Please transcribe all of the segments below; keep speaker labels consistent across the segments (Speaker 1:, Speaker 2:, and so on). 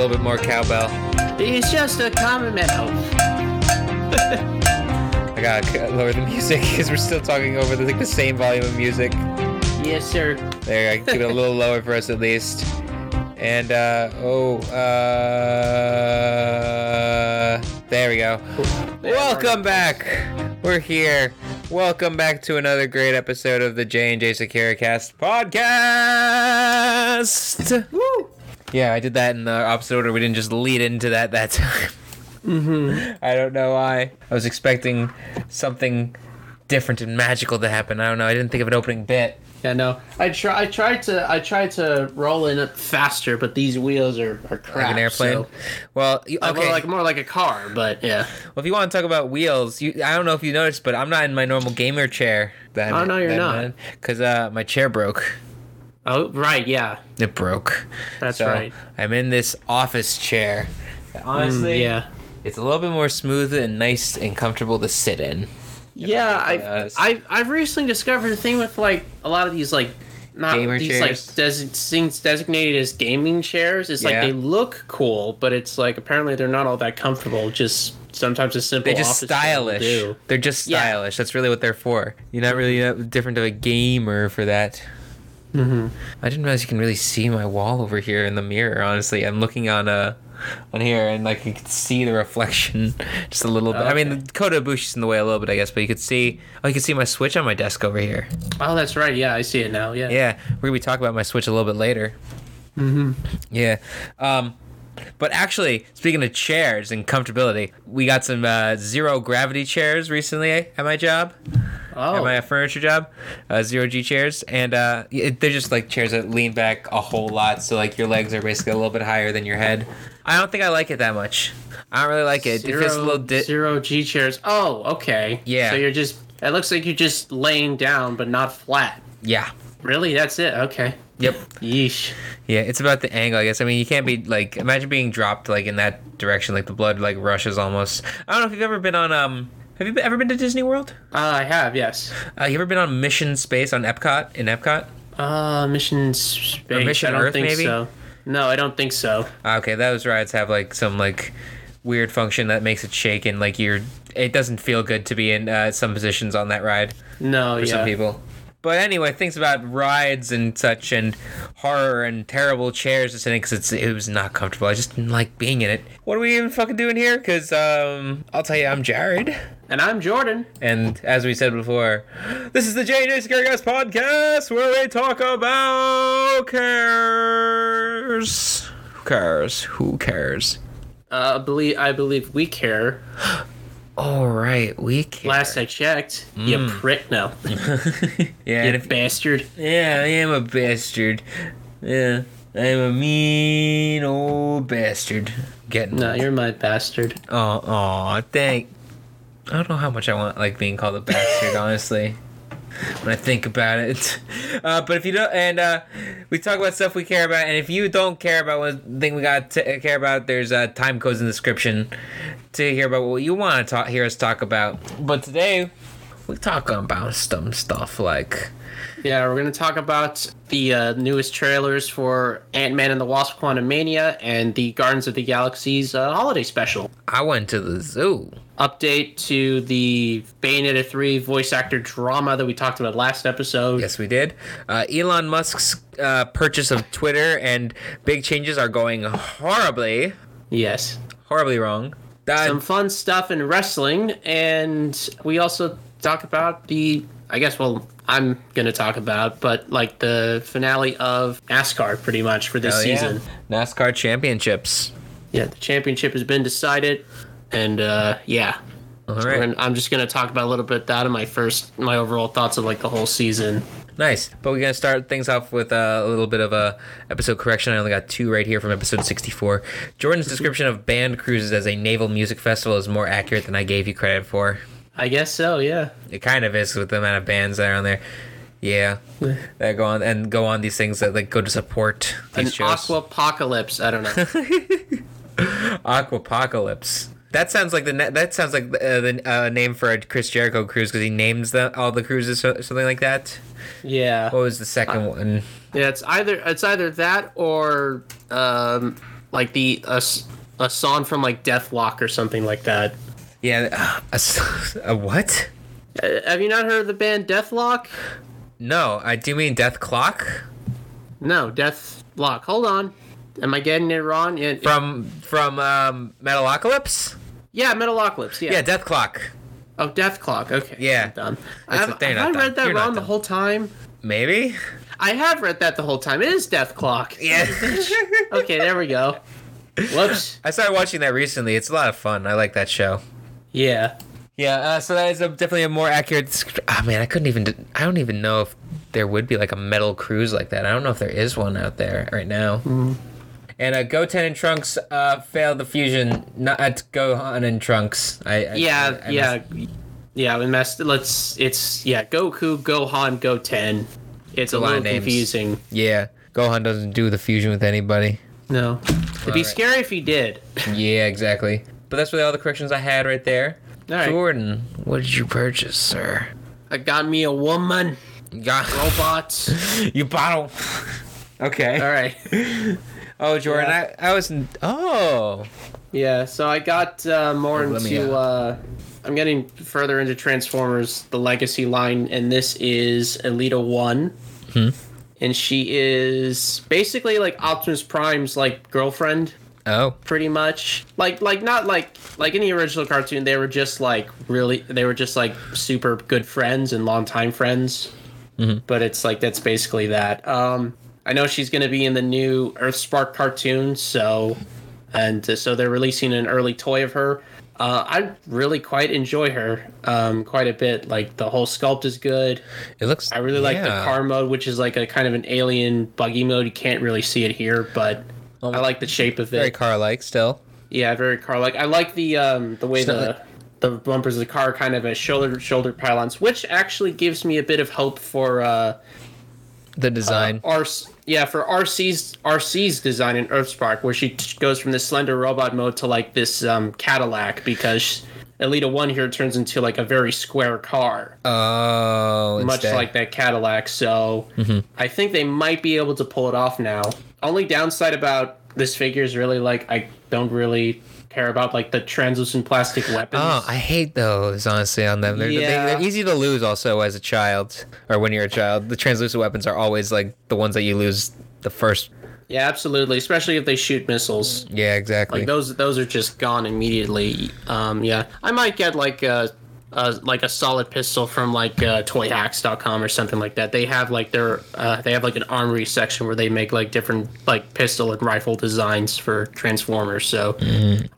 Speaker 1: little bit more cowbell.
Speaker 2: It's just a common minnow.
Speaker 1: I gotta lower the music because we're still talking over the, like, the same volume of music.
Speaker 2: Yes, sir.
Speaker 1: There, I can keep it a little lower for us at least. And uh oh, uh there we go.
Speaker 2: There,
Speaker 1: Welcome back. We're here. Welcome back to another great episode of the J and J SecuriCast podcast.
Speaker 2: Woo!
Speaker 1: Yeah, I did that in the opposite order. We didn't just lead into that that time. Mm-hmm. I don't know why. I was expecting something different and magical to happen. I don't know. I didn't think of an opening bit.
Speaker 2: Yeah, no. I try. I tried to. I tried to roll in it faster, but these wheels are are crap.
Speaker 1: Like an airplane.
Speaker 2: So,
Speaker 1: Well, you,
Speaker 2: uh,
Speaker 1: okay.
Speaker 2: well, like more like a car, but yeah.
Speaker 1: Well, if you want to talk about wheels, you I don't know if you noticed, but I'm not in my normal gamer chair. That
Speaker 2: Oh, no, you're not.
Speaker 1: Because uh, my chair broke.
Speaker 2: Oh, right. Yeah,
Speaker 1: It broke.
Speaker 2: that's
Speaker 1: So
Speaker 2: right.
Speaker 1: I'm in this office chair. Honestly,
Speaker 2: Mm, yeah.
Speaker 1: it's a little bit more smooth and nice and comfortable to sit in.
Speaker 2: Yeah, I've. I've I've recently discovered a thing with like a lot of these like not
Speaker 1: Gamer
Speaker 2: these
Speaker 1: chairs?
Speaker 2: like des- things designated as gaming chairs. It's like
Speaker 1: Yeah.
Speaker 2: they look cool, but it's like apparently they're not all that comfortable. Just sometimes a simple.
Speaker 1: They're just
Speaker 2: office chair will
Speaker 1: stylish. They're just
Speaker 2: Yeah.
Speaker 1: stylish. That's really what they're for. You're not really uh, different of a gamer for that. Mm-hmm. I didn't realize you can really see my wall over here in the mirror. Honestly, I'm looking on uh on here and like you can see the reflection just a little bit. I mean, the Kota Ibushi's in the way a little bit, I guess, but you could see. Oh, you can see my Switch on my desk over here.
Speaker 2: Oh, that's right. Yeah, I see it now. Yeah.
Speaker 1: Yeah, we're gonna be talking about my Switch a little bit later. Mm-hmm. Yeah. Um, but actually, speaking of chairs and comfortability, we got some uh, zero gravity chairs recently at my job,
Speaker 2: Oh.
Speaker 1: at my furniture job, uh, zero G chairs, and uh, it, they're just like chairs that lean back a whole lot, so like your legs are basically a little bit higher than your head. I don't think I like it that much. I don't really like it.
Speaker 2: Zero,
Speaker 1: it feels a little di-
Speaker 2: zero G chairs. Oh, okay.
Speaker 1: Yeah.
Speaker 2: So you're just. It looks like you're just laying down, but not flat.
Speaker 1: Yeah.
Speaker 2: Really? That's it. Okay.
Speaker 1: Yep.
Speaker 2: Yeesh.
Speaker 1: Yeah, it's about the angle, I guess. I mean, you can't be like imagine being dropped like in that direction, like the blood like rushes almost. I don't know if you've ever been on um. Have you ever been to Disney World?
Speaker 2: Uh, I have. Yes.
Speaker 1: Uh, you ever been on Mission Space on Epcot in Epcot?
Speaker 2: Uh, Mission Space.
Speaker 1: Or Mission
Speaker 2: I don't
Speaker 1: Earth,
Speaker 2: think
Speaker 1: maybe?
Speaker 2: so. No, I don't think so.
Speaker 1: Ah, Okay, those rides have like some like weird function that makes it shake and like you're. It doesn't feel good to be in uh, some positions on that ride
Speaker 2: No,
Speaker 1: for
Speaker 2: yeah.
Speaker 1: some people. But anyway, things about rides and such and horror and terrible chairs to sit in because it was not comfortable. I just didn't like being in it. What are we even fucking doing here? Because um, I'll tell you, I'm Jared.
Speaker 2: And I'm Jordan.
Speaker 1: And as we said before, this is the J&J Scary Guys podcast where we talk about cares. Who cares? Who cares?
Speaker 2: Uh, I believe I believe we care.
Speaker 1: All right, we care.
Speaker 2: Last I checked, you
Speaker 1: Mm.
Speaker 2: prick. No,
Speaker 1: yeah,
Speaker 2: you
Speaker 1: if,
Speaker 2: bastard.
Speaker 1: yeah, I am a bastard. Yeah, I'm a mean old bastard. Getting
Speaker 2: No, you're my bastard.
Speaker 1: Oh, aw, thank. I don't know how much I want like being called a bastard, honestly. When I think about it, uh, but if you don't, and uh, we talk about stuff we care about, and if you don't care about one thing we got to care about, there's uh, time codes in the description to hear about what you want to talk, hear us talk about. But today, we talk about some stuff like
Speaker 2: Yeah, we're gonna talk about the uh, newest trailers for Ant Man and the Wasp: Quantumania and the Guardians of the Galaxy's uh, holiday special.
Speaker 1: I went to the zoo.
Speaker 2: Update to the Bayonetta 3 voice actor drama that we talked about last episode.
Speaker 1: Yes, we did. Uh, Elon Musk's uh, purchase of Twitter and big changes are going horribly,
Speaker 2: Yes.
Speaker 1: horribly wrong.
Speaker 2: Some fun stuff in wrestling, and we also talk about the. I guess well, I'm gonna talk about, but like the finale of NASCAR, pretty much for this
Speaker 1: hell yeah.
Speaker 2: season.
Speaker 1: NASCAR championships.
Speaker 2: Yeah, the championship has been decided, and uh, yeah,
Speaker 1: All
Speaker 2: So gonna- I'm just gonna talk about a little bit that and my first, my overall thoughts of like the whole season.
Speaker 1: Nice. But we're gonna start things off with uh, a little bit of a episode correction. I only got two right here from episode sixty-four. Jordan's description of band cruises as a naval music festival is more accurate than I gave you credit for.
Speaker 2: I guess so. Yeah.
Speaker 1: It kind of is with the amount of bands that are on there. Yeah, that go on and go on these things that like go to support
Speaker 2: An
Speaker 1: these shows.
Speaker 2: aquapocalypse. I don't know.
Speaker 1: Aquapocalypse. That sounds like the na- that sounds like uh, the uh, name for a Chris Jericho cruise because he names the all the cruises so, something like that.
Speaker 2: yeah.
Speaker 1: What was the second one?
Speaker 2: Yeah, it's either it's either that or um, like the a, a song from like Deathlock or something like that.
Speaker 1: Yeah, uh, a, a what?
Speaker 2: Uh, have you not heard of the band Deathlock?
Speaker 1: No, I do mean Dethklok
Speaker 2: No, Deathlock. Hold on. Am I getting it wrong? Yeah,
Speaker 1: from from um, Metalocalypse.
Speaker 2: yeah Metalocalypse. Yeah.
Speaker 1: Yeah, Dethklok.
Speaker 2: Oh, Dethklok. Okay.
Speaker 1: Yeah.
Speaker 2: I'm done.
Speaker 1: What
Speaker 2: have I read that
Speaker 1: You're
Speaker 2: wrong the whole time?
Speaker 1: Maybe.
Speaker 2: I have read that the whole time. It is Death Clock.
Speaker 1: Yeah.
Speaker 2: Okay, there we go. Whoops.
Speaker 1: I started watching that recently. It's a lot of fun. I like that show.
Speaker 2: Yeah.
Speaker 1: Yeah, uh, so that is a, definitely a more accurate. descri- Oh man, I couldn't even. I don't even know if there would be like a metal cruise like that. I don't know if there is one out there right now. And uh, Goten and Trunks uh, failed the fusion. Not at Gohan and Trunks. I, I
Speaker 2: Yeah,
Speaker 1: I- I
Speaker 2: yeah.
Speaker 1: missed-
Speaker 2: Yeah, we messed let's it's yeah, Goku, Gohan, Goten. It's a,
Speaker 1: lot of
Speaker 2: little
Speaker 1: names.
Speaker 2: confusing.
Speaker 1: yeah. Gohan doesn't do the fusion with anybody.
Speaker 2: No. It'd be
Speaker 1: Alright.
Speaker 2: scary if he did.
Speaker 1: Yeah, exactly. But that's really all the corrections I had right there.
Speaker 2: All right.
Speaker 1: Jordan, what did you purchase, sir?
Speaker 2: I got me a woman,
Speaker 1: Got
Speaker 2: robots.
Speaker 1: you bottle. Okay.
Speaker 2: All right.
Speaker 1: Oh, Jordan,
Speaker 2: Yeah.
Speaker 1: I, I was. in- Oh.
Speaker 2: Yeah, so I got uh, more
Speaker 1: Oh,
Speaker 2: into.
Speaker 1: uh,
Speaker 2: Uh, I'm getting further into Transformers, the Legacy line, and this is Elita One,
Speaker 1: Hmm.
Speaker 2: and she is basically like Optimus Prime's like girlfriend,
Speaker 1: Oh.
Speaker 2: pretty much. Like, like not like like in the original cartoon, they were just like really, they were just like super good friends and longtime friends. But it's like that's basically that. Um, I know she's going to be in the new Earthspark cartoon, so and uh, so they're releasing an early toy of her. Uh, I really quite enjoy her um, quite a bit. Like the whole sculpt is good.
Speaker 1: It looks.
Speaker 2: I really like the car mode, which is like a kind of an alien buggy mode. You can't really see it here, but I like the shape of it.
Speaker 1: Very car-like still.
Speaker 2: Yeah, very car like. I like the um the way
Speaker 1: It's
Speaker 2: the
Speaker 1: like-
Speaker 2: the bumpers of the car kind of as shoulder shoulder pylons, which actually gives me a bit of hope for uh
Speaker 1: The design.
Speaker 2: R yeah for Arcee's Arcee's design in Earthspark, where she t- goes from this slender robot mode to like this um Cadillac because Elita One here turns into like a very square car,
Speaker 1: oh.
Speaker 2: much
Speaker 1: instead.
Speaker 2: like that Cadillac. So
Speaker 1: Mm-hmm.
Speaker 2: I think they might be able to pull it off now. Only downside about this figure is really like I don't really care about like the translucent plastic weapons.
Speaker 1: Oh, I hate those. Honestly, on them, they're,
Speaker 2: Yeah.
Speaker 1: they, are easy to lose. Also, as a child, or when you're a child, the translucent weapons are always like the ones that you lose the first.
Speaker 2: yeah, absolutely. Especially if they shoot missiles.
Speaker 1: Yeah, exactly.
Speaker 2: Like those, those are just gone immediately. Um, yeah, I might get like a, like a solid pistol from like uh, ToyHacks.com or something like that. They have like their uh, they have like an armory section where they make like different like pistol and rifle designs for Transformers. So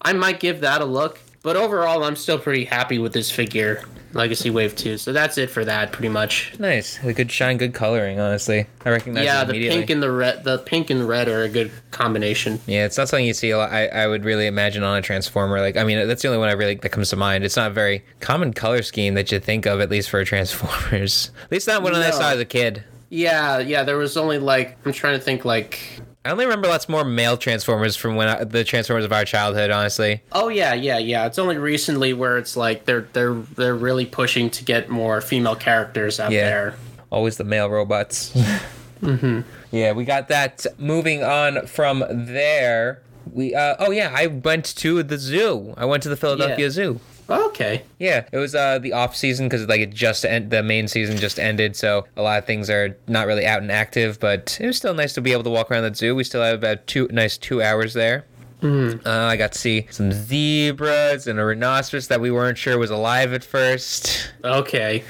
Speaker 2: I might give that a look. But overall, I'm still pretty happy with this figure, Legacy Wave Two. So that's it for that, pretty much.
Speaker 1: nice. A good shine, good coloring. Honestly, I recognize
Speaker 2: yeah, the pink and the red, the pink and red are a good combination.
Speaker 1: Yeah, it's not something you see a lot. I, I would really imagine on a transformer. Like, I mean, that's the only one I really that comes to mind. It's not a very common color scheme that you think of, at least for Transformers. At least not one when I
Speaker 2: No.
Speaker 1: saw as a kid.
Speaker 2: Yeah, yeah. There was only like I'm trying to think like
Speaker 1: I only remember lots more male Transformers from when I, the Transformers of our childhood. Honestly,
Speaker 2: Oh yeah, yeah, yeah. It's only recently where it's like they're they're they're really pushing to get more female characters out
Speaker 1: Yeah.
Speaker 2: there.
Speaker 1: always the male robots. mm-hmm. Yeah, we got that. Moving on from there, we uh oh yeah, I went to the zoo. I went to the Philadelphia
Speaker 2: Yeah.
Speaker 1: Zoo.
Speaker 2: Okay.
Speaker 1: Yeah, it was uh the off season because like it just the main season just ended, so a lot of things are not really out and active. But it was still nice to be able to walk around the zoo. We still have about two nice two hours there. Uh, I got to see some zebras and a rhinoceros that we weren't sure was alive at first.
Speaker 2: Okay.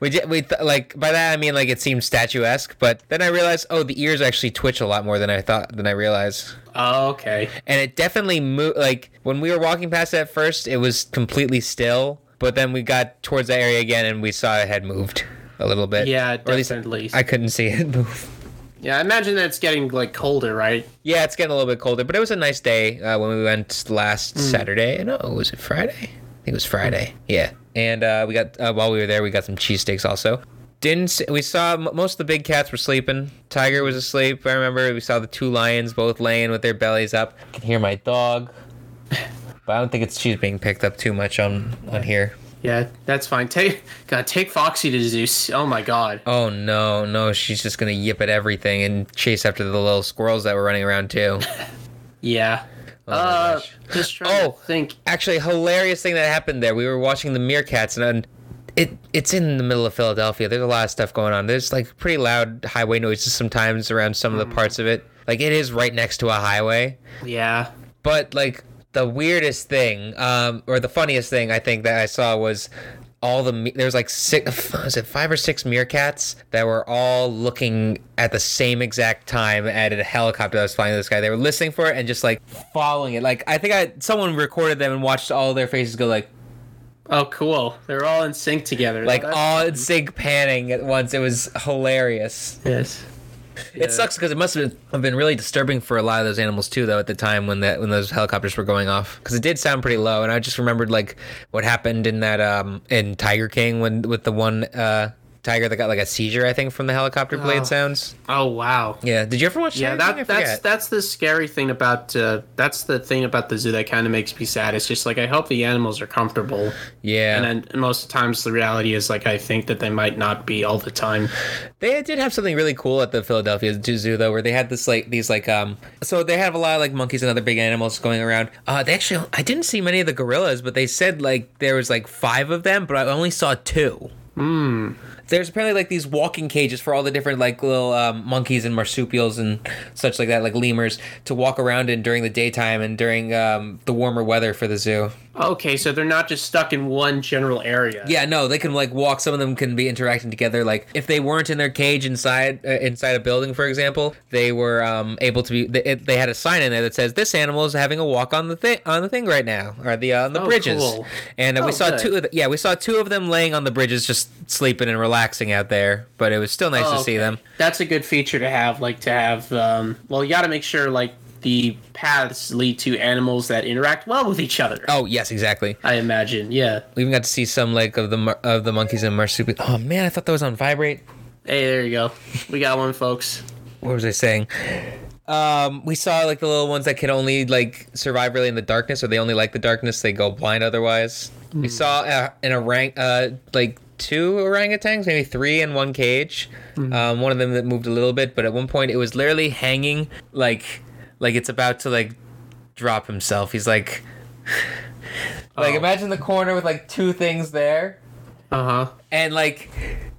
Speaker 1: We did, we th- like by that I mean like it seemed statuesque, but then I realized oh the ears actually twitch a lot more than I thought than I realized,
Speaker 2: Oh, okay.
Speaker 1: and it definitely moved. Like when we were walking past it at first, it was completely still, but then we got towards that area again and we saw it had moved a little bit.
Speaker 2: Yeah,
Speaker 1: or at least
Speaker 2: definitely.
Speaker 1: I couldn't see it move.
Speaker 2: Yeah, I imagine that it's getting like colder, right?
Speaker 1: Yeah, it's getting a little bit colder, but it was a nice day uh, when we went last
Speaker 2: Hmm.
Speaker 1: Saturday. No, was it Friday? I think it was Friday. Yeah, and uh, we got uh, while we were there, we got some cheesesteaks also. Didn't s we saw most of the big cats were sleeping. Tiger was asleep. I remember we saw the two lions both laying with their bellies up. I can hear my dog, but I don't think it's she's being picked up too much on on here.
Speaker 2: Yeah, that's fine. Take God, take Foxy to Zeus. Oh my God.
Speaker 1: Oh no, no, she's just gonna yip at everything and chase after the little squirrels that were running around too.
Speaker 2: Yeah.
Speaker 1: Oh
Speaker 2: uh, just trying
Speaker 1: Oh.
Speaker 2: to think.
Speaker 1: Actually, hilarious thing that happened there. We were watching the meerkats, and it it's in the middle of Philadelphia. There's a lot of stuff going on. There's like pretty loud highway noises sometimes around some of the parts of it. Like it is right next to a highway.
Speaker 2: Yeah.
Speaker 1: But like the weirdest thing, um, or the funniest thing I think that I saw was all the me- there was like six, was it five or six meerkats that were all looking at the same exact time at a helicopter that was flying in the sky. They were listening for it and just like following it. Like I think I someone recorded them and watched all their faces go like
Speaker 2: Oh, cool. They're all in sync together.
Speaker 1: like all in sync panning at once. It was hilarious.
Speaker 2: Yes.
Speaker 1: It sucks because it must have been, have been really disturbing for a lot of those animals too, though. At the time when that when those helicopters were going off, because it did sound pretty low, and I just remembered like what happened in that um in Tiger King when with the one uh tiger that got like a seizure, I think, from the helicopter blade
Speaker 2: Oh.
Speaker 1: sounds.
Speaker 2: Oh wow.
Speaker 1: Yeah, did you ever watch?
Speaker 2: Yeah,
Speaker 1: Tiger King? I
Speaker 2: that, that's that's the scary thing about uh, that's the thing about the zoo that kind of makes me sad. It's just like I hope the animals are comfortable,
Speaker 1: yeah.
Speaker 2: and then most of times the reality is like I think that they might not be all the time.
Speaker 1: They did have something really cool at the Philadelphia Zoo though, where they had this like these like um. So they have a lot of like monkeys and other big animals going around. Uh, they actually I didn't see many of the gorillas, but they said like there was like five of them, but I only saw two.
Speaker 2: Hmm.
Speaker 1: There's apparently like these walking cages for all the different like little um, monkeys and marsupials and such like that, like lemurs, to walk around in during the daytime and during um, the warmer weather for the zoo.
Speaker 2: Okay, so they're not just stuck in one general area.
Speaker 1: Yeah, no, they can like walk. Some of them can be interacting together. Like if they weren't in their cage inside uh, inside a building, for example, they were um, able to be. They, they had a sign in there that says this animal is having a walk on the thing on the thing right now, or the uh, on the
Speaker 2: Oh,
Speaker 1: bridges.
Speaker 2: cool.
Speaker 1: And uh, we
Speaker 2: Oh,
Speaker 1: saw
Speaker 2: good.
Speaker 1: two. Of the, yeah, we saw two of them laying on the bridges, just sleeping and relaxing out there. But it was still nice
Speaker 2: Oh,
Speaker 1: to see them.
Speaker 2: That's a good feature to have. Like to have. Um, well, you got to make sure like the paths lead to animals that interact well with each other.
Speaker 1: Oh yes, exactly.
Speaker 2: I imagine. Yeah.
Speaker 1: We even got to see some like of the of the monkeys and marsupial. Oh man, I thought that was on vibrate.
Speaker 2: Hey, there you go. We got one, folks.
Speaker 1: what was I saying? Um, we saw like the little ones that can only like survive really in the darkness, or they only like the darkness. They go blind otherwise. We saw uh, an orang, uh, like two orangutans, maybe three in one cage. Um, one of them that moved a little bit, but at one point it was literally hanging like, like it's about to like drop himself. He's like, like
Speaker 2: Oh.
Speaker 1: imagine the corner with like two things there
Speaker 2: Uh huh.
Speaker 1: and like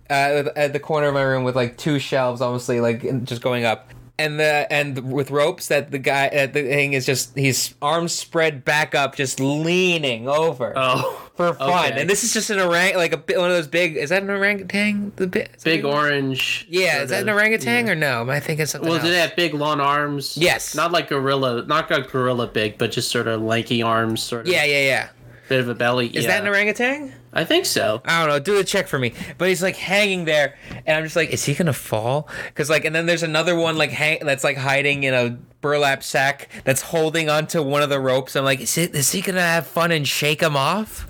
Speaker 1: uh, at the corner of my room with like two shelves, obviously like just going up, and the and with ropes that the guy uh, the thing is just he's arms spread back up, just leaning over
Speaker 2: Oh.
Speaker 1: for fun.
Speaker 2: okay.
Speaker 1: And this is just an orang like a one of those big. Is that an orangutan? The bi-
Speaker 2: Big
Speaker 1: a-
Speaker 2: orange.
Speaker 1: Yeah, is that an orangutan or no? I thinking something
Speaker 2: Well,
Speaker 1: else?
Speaker 2: do they have big long arms?
Speaker 1: Yes.
Speaker 2: Not like gorilla, not like gorilla big, but just sort of lanky arms, sort of.
Speaker 1: yeah, yeah, yeah.
Speaker 2: Bit of a belly.
Speaker 1: Is
Speaker 2: yeah.
Speaker 1: that an orangutan?
Speaker 2: I think so.
Speaker 1: I don't know. Do the check for me. But he's like hanging there, and I'm just like, is he gonna fall? Because like, and then there's another one like hang that's like hiding in a burlap sack that's holding onto one of the ropes. I'm like, is he, is he gonna have fun and shake him off?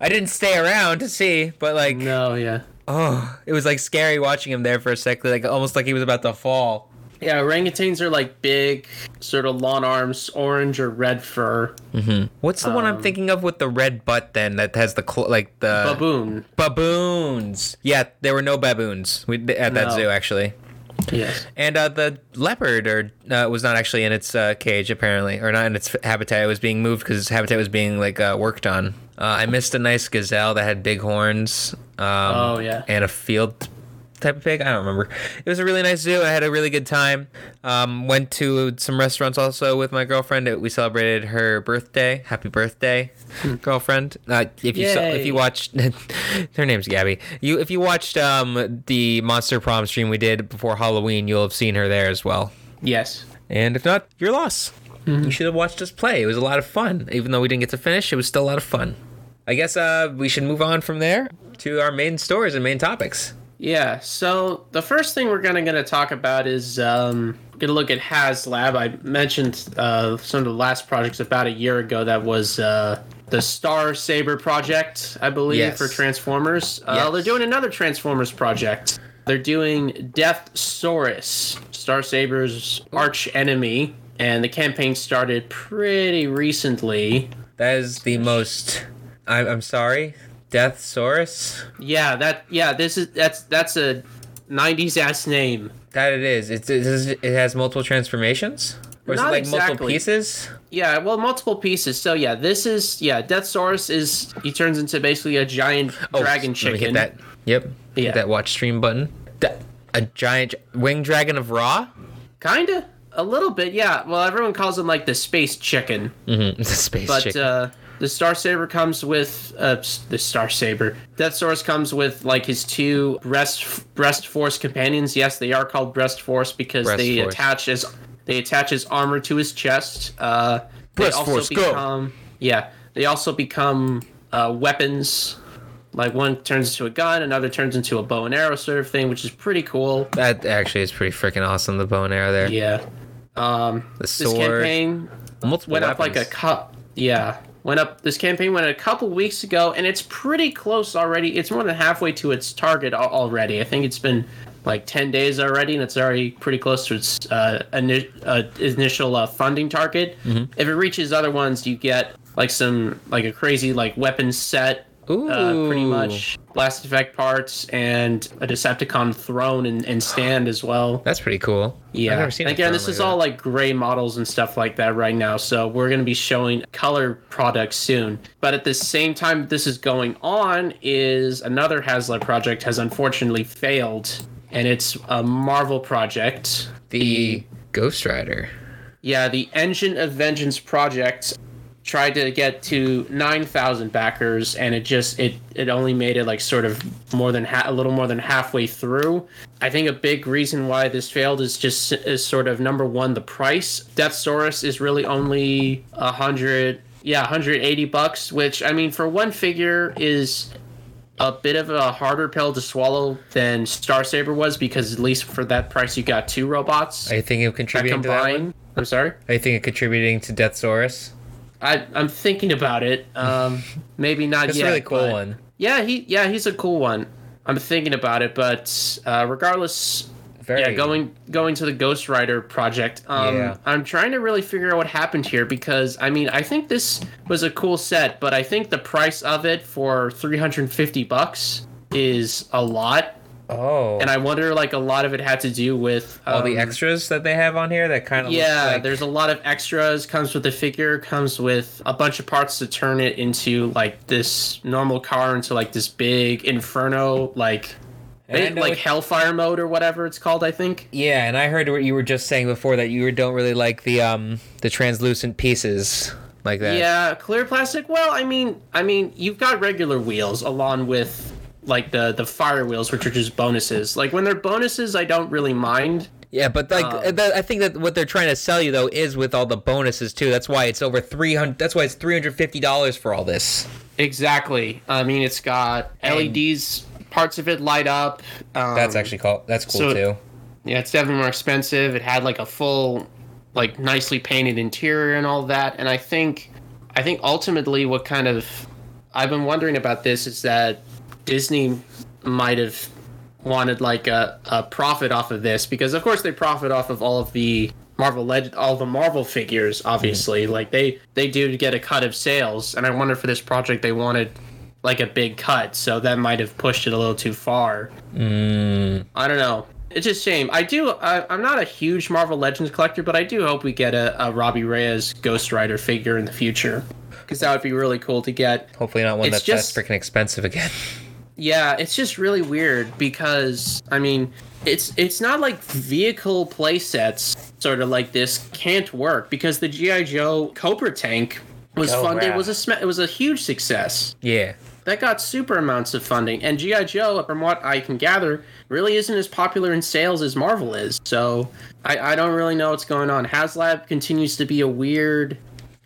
Speaker 1: I didn't stay around to see, but like,
Speaker 2: No, yeah.
Speaker 1: oh, it was like scary watching him there for a sec, like almost like he was about to fall.
Speaker 2: Yeah, orangutans are like big, sort of long arms, orange or red fur.
Speaker 1: What's the one I'm thinking of with the red butt then that has the cl- like the
Speaker 2: Baboon.
Speaker 1: baboons? Yeah, there were no baboons we, at that
Speaker 2: No.
Speaker 1: zoo actually.
Speaker 2: Yes.
Speaker 1: And uh, the leopard or uh, was not actually in its uh, cage apparently, or not in its habitat. It was being moved because its habitat was being like uh, worked on. Uh, I missed a nice gazelle that had big horns. Um,
Speaker 2: Oh, yeah.
Speaker 1: And a field type of pig. I don't remember. It was a really nice zoo. I had a really good time. Um, went to some restaurants also with my girlfriend. We celebrated her birthday. Happy birthday, girlfriend! Uh, if you saw, if you watched, her name's Gabby. You if you watched um, the Monster Prom stream we did before Halloween, you'll have seen her there as well.
Speaker 2: Yes.
Speaker 1: And if not, your loss. You should have watched us play. It was a lot of fun. Even though we didn't get to finish, it was still a lot of fun. I guess uh, we should move on from there to our main stories and main topics.
Speaker 2: Yeah. So the first thing we're gonna gonna talk about is um, gonna look at HasLab. I mentioned uh, some of the last projects about a year ago. That was uh, the Star Saber project, I believe,
Speaker 1: Yes.
Speaker 2: for Transformers. Uh,
Speaker 1: Yes.
Speaker 2: They're doing another Transformers project. They're doing Deathsaurus, Star Saber's arch enemy, and the campaign started pretty recently.
Speaker 1: That is the most. I, I'm sorry. Deathsaurus.
Speaker 2: Yeah, that yeah, this is that's that's a 90s ass name.
Speaker 1: That it is. It's, it's it has multiple transformations. Or is
Speaker 2: Not
Speaker 1: it like multiple
Speaker 2: exactly.
Speaker 1: pieces?
Speaker 2: Yeah, well, multiple pieces. So yeah, this is yeah, Deathsaurus is he turns into basically a giant dragon
Speaker 1: Oh, me
Speaker 2: chicken.
Speaker 1: hit that. Yep.
Speaker 2: Yeah.
Speaker 1: Hit that watch stream button. Da- a giant winged dragon of Raw?
Speaker 2: Kinda, a little bit, yeah. Well, everyone calls him like the space chicken,
Speaker 1: Mm-hmm. A space
Speaker 2: but
Speaker 1: chicken.
Speaker 2: uh, the Star Saber comes with uh, the Star Saber. Deathsaurus comes with like his two breast breast force companions. Yes, they are called breast force because
Speaker 1: Breast
Speaker 2: they
Speaker 1: force.
Speaker 2: attach his they attach his armor to his chest. Uh, they
Speaker 1: Breast
Speaker 2: also
Speaker 1: force, go.
Speaker 2: yeah. They also become uh, weapons. Like one turns into a gun, another turns into a bow and arrow sort of thing, which is pretty cool.
Speaker 1: that actually is pretty freaking awesome. The bow and arrow there.
Speaker 2: Yeah. Um,
Speaker 1: The
Speaker 2: this campaign
Speaker 1: Multiple
Speaker 2: went up like a cup. Yeah, went up. This campaign went a couple weeks ago, and it's pretty close already. It's more than halfway to its target already. I think it's been like ten days already, and it's already pretty close to its uh, ini- uh, initial uh, funding target.
Speaker 1: Mm-hmm.
Speaker 2: If it reaches other ones, you get like some like a crazy like weapon set. Uh, pretty much blast effect parts and a Decepticon throne and, and stand as well.
Speaker 1: That's pretty cool.
Speaker 2: Yeah.
Speaker 1: I've never seen. a
Speaker 2: Again, this
Speaker 1: like
Speaker 2: is
Speaker 1: that.
Speaker 2: all like gray models and stuff like that right now. So we're going to be showing color products soon. But at the same time this is going on is another HasLab project has unfortunately failed and it's a Marvel project.
Speaker 1: the Ghost Rider.
Speaker 2: Yeah, the Engine of Vengeance project tried to get to 9,000 backers and it just it it only made it like sort of more than ha- a little more than halfway through. I think a big reason why this failed is just is sort of number 1 the price. Deathsaurus is really only a 100 yeah, 180 bucks, which I mean for one figure is a bit of a harder pill to swallow than Star Saber was because at least for that price you got two robots
Speaker 1: Are you thinking of
Speaker 2: that
Speaker 1: contributing to that one?
Speaker 2: I'm sorry.
Speaker 1: Are you thinking of contributing to Deathsaurus?
Speaker 2: I, I'm thinking about it. Um, maybe not
Speaker 1: That's
Speaker 2: yet.
Speaker 1: a really cool one.
Speaker 2: Yeah, he yeah he's a cool one. I'm thinking about it, but uh, regardless,
Speaker 1: Very.
Speaker 2: yeah, going going to the Ghost Rider project. Um,
Speaker 1: Yeah.
Speaker 2: I'm trying to really figure out what happened here because I mean I think this was a cool set, but I think the price of it for 350 bucks is a lot,
Speaker 1: Oh.
Speaker 2: and I wonder like a lot of it had to do with
Speaker 1: all the
Speaker 2: um,
Speaker 1: extras that they have on here that kind of
Speaker 2: yeah,
Speaker 1: like,
Speaker 2: there's a lot of extras. Comes with the figure. Comes with a bunch of parts to turn it into like this normal car into like this big inferno, like
Speaker 1: And
Speaker 2: like hellfire mode or whatever it's called. I think.
Speaker 1: Yeah, and I heard what you were just saying before that you don't really like the um the translucent pieces like that.
Speaker 2: Yeah, clear plastic. Well, I mean, I mean, you've got regular wheels along with like the the fire wheels, which are just bonuses. Like when they're bonuses, I don't really mind.
Speaker 1: Yeah, but like
Speaker 2: Um,
Speaker 1: I think that what they're trying to sell you though is with all the bonuses too. That's why it's over three hundred. That's why it's three hundred fifty dollars for all this.
Speaker 2: Exactly. I mean, it's got
Speaker 1: And-
Speaker 2: LEDs. Parts of it light up. Um,
Speaker 1: That's actually cool. That's cool
Speaker 2: so-
Speaker 1: too.
Speaker 2: Yeah, it's definitely more expensive. It had like a full, like nicely painted interior and all that. And I think, I think ultimately, what kind of I've been wondering about this is that Disney might have wanted like a, a profit off of this because of course they profit off of all of the Marvel Leg- all the Marvel figures obviously like they they do get a cut of sales and I wonder for this project they wanted like a big cut so that might have pushed it a little too far
Speaker 1: Mm,
Speaker 2: I don't know. It's a shame. I do. I, I'm not a huge Marvel Legends collector, but I do hope we get a, a Robbie Reyes Ghost Rider figure in the future, because that would be really cool to get.
Speaker 1: hopefully not one
Speaker 2: It's
Speaker 1: that's
Speaker 2: just-
Speaker 1: that freaking expensive again.
Speaker 2: Yeah, it's just really weird because I mean, it's it's not like vehicle play sets sort of like this can't work because the GI Joe Cobra tank was
Speaker 1: Oh,
Speaker 2: funded
Speaker 1: wow.
Speaker 2: was a sma- it was a huge success.
Speaker 1: yeah.
Speaker 2: that got super amounts of funding. And G.I. Joe, from what I can gather, really isn't as popular in sales as Marvel is. So I, I don't really know what's going on. HasLab continues to be a weird.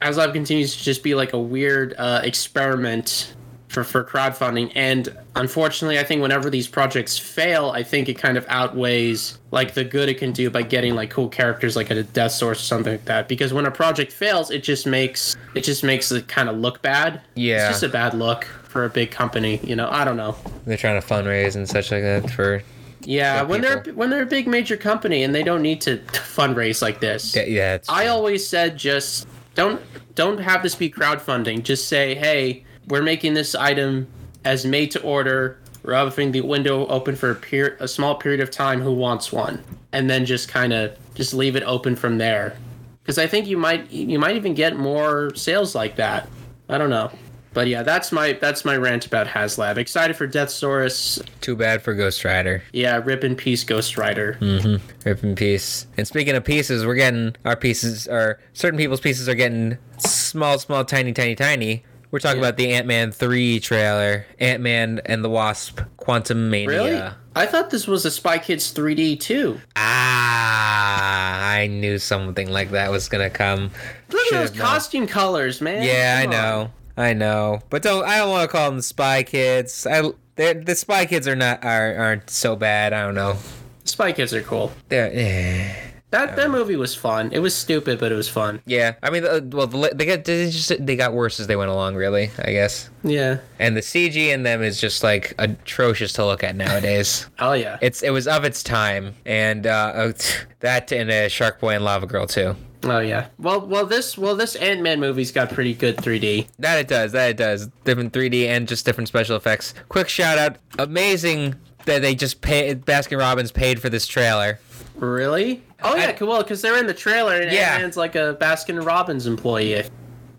Speaker 2: HasLab continues to just be like a weird uh, experiment for, for crowdfunding. And unfortunately, I think whenever these projects fail, I think it kind of outweighs like the good it can do by getting like cool characters like a Deathsaurus or something like that. Because when a project fails, it just makes it just makes it kind of look bad.
Speaker 1: Yeah.
Speaker 2: It's just a bad look for a big company, you know. I don't know.
Speaker 1: They're trying to fundraise and such like that for.
Speaker 2: Yeah, when they're when they're a big major company and they don't need to fundraise like this.
Speaker 1: Yeah, yeah
Speaker 2: I always said just don't don't have this be crowdfunding. Just say, "Hey, we're making this item as made to order, rubbing the window open for a, period, a small period of time. Who wants one? And then just kind of just leave it open from there. Because I think you might you might even get more sales like that. I don't know. But yeah, that's my that's my rant about HasLab. Excited for Death Deathsaurus.
Speaker 1: Too bad for Ghost Rider.
Speaker 2: Yeah, rip in peace, Ghost Rider.
Speaker 1: Mm-hmm. Rip in peace. And speaking of pieces, we're getting our pieces, or certain people's pieces are getting small, small, tiny, tiny, tiny. We're talking
Speaker 2: Yeah.
Speaker 1: about the Ant Man 3 trailer Ant Man and the Wasp Quantumania.
Speaker 2: Really? I thought this was a Spy Kids 3D too.
Speaker 1: Ah, I knew something like that was going to come.
Speaker 2: Look at those
Speaker 1: known.
Speaker 2: costume colors, man.
Speaker 1: Yeah, I
Speaker 2: Come on.
Speaker 1: know. I know. But don't I don't want to call them Spy Kids. I the Spy Kids are not are aren't so bad. I don't know.
Speaker 2: Spy Kids are cool.
Speaker 1: They're, eh.
Speaker 2: That that movie was fun. It was stupid, but it was fun.
Speaker 1: Yeah, I mean, uh, well, they got they just they got worse as they went along, really. I guess.
Speaker 2: Yeah.
Speaker 1: And the CG in them is just like atrocious to look at nowadays.
Speaker 2: Oh yeah.
Speaker 1: it's it was of its time, and uh, uh, that and a Shark Boy and Lava Girl too.
Speaker 2: Oh yeah. Well, well, this well this Ant Man movie's got pretty good 3D.
Speaker 1: That it does. That it does. Different 3D and just different special effects. Quick shout out! Amazing that they just paid Baskin Robbins paid for this trailer.
Speaker 2: Really? Oh yeah.
Speaker 1: I-
Speaker 2: Well, because they're in the trailer, and
Speaker 1: Yeah.
Speaker 2: Ant Man's like a Baskin Robbins employee.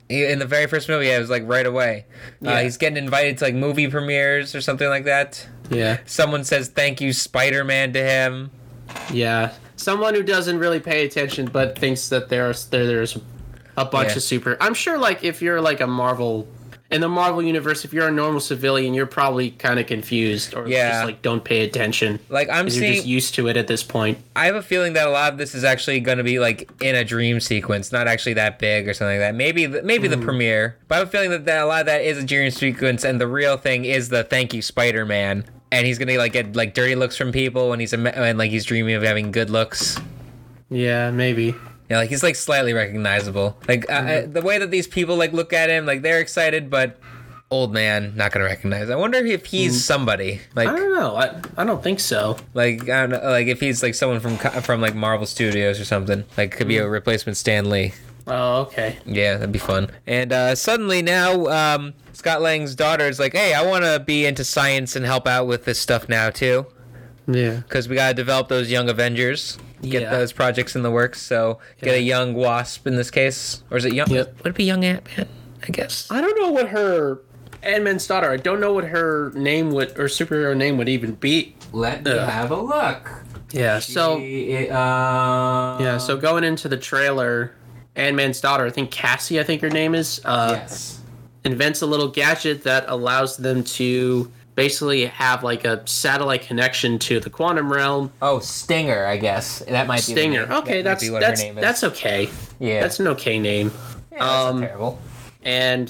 Speaker 1: In the very first movie, yeah, it was like right away. Uh, he's getting invited to like movie premieres or something like that.
Speaker 2: Yeah.
Speaker 1: Someone says thank you, Spider Man, to him.
Speaker 2: Yeah. Someone who doesn't really pay attention, but thinks that there's there, there's a bunch
Speaker 1: Yeah.
Speaker 2: of super. I'm sure, like if you're like a Marvel. In the Marvel universe, if you're a normal civilian, you're probably kind of confused or
Speaker 1: Yeah.
Speaker 2: just like don't pay attention.
Speaker 1: Like I'm
Speaker 2: 'Cause You're just used to it at this point.
Speaker 1: I have a feeling that a lot of this is actually going to be like in a dream sequence, not actually that big or something like that. Maybe, the, maybe the hmm. premiere, but I have a feeling that, that a lot of that is a dream sequence, and the real thing is the thank you Spider Man, and he's gonna like get like dirty looks from people when he's a, and like he's dreaming of having good looks.
Speaker 2: Yeah, maybe.
Speaker 1: Yeah, like he's like slightly recognizable. Like uh, uh, the way that these people like look at him, like they're excited, but old man not gonna recognize. I wonder if he's somebody like
Speaker 2: I don't know. I, I don't think so.
Speaker 1: like I don't know, like if he's like someone from from like Marvel Studios or something. Like could be a replacement Stan Lee.
Speaker 2: Oh, okay.
Speaker 1: Yeah, that'd be fun. And uh, suddenly now, um, Scott Lang's daughter is like, "Hey, I want to be into science and help out with this stuff now too,
Speaker 2: Yeah.
Speaker 1: because we gotta develop those young Avengers, get
Speaker 2: Yeah.
Speaker 1: those projects in the works. So get a young Wasp in this case, or is it young?
Speaker 2: Yep.
Speaker 1: Would it be young Ant Man? I guess.
Speaker 2: I don't know what her Ant Man's daughter. I don't know what her name would or superhero name would even be.
Speaker 1: Let
Speaker 2: me Ugh.
Speaker 1: have a look.
Speaker 2: Yeah. So
Speaker 1: uh,
Speaker 2: yeah. So going into the trailer, Ant Man's daughter, I think Cassie, I think her name is, uh,
Speaker 1: yes.
Speaker 2: invents a little gadget that allows them to basically have like a satellite connection to the quantum realm.
Speaker 1: Oh, Stinger, I guess that might be
Speaker 2: Stinger.
Speaker 1: name.
Speaker 2: Okay,
Speaker 1: That
Speaker 2: that's that's
Speaker 1: her name is.
Speaker 2: that's okay.
Speaker 1: yeah.
Speaker 2: That's an okay name.
Speaker 1: yeah, that's
Speaker 2: um,
Speaker 1: terrible.
Speaker 2: and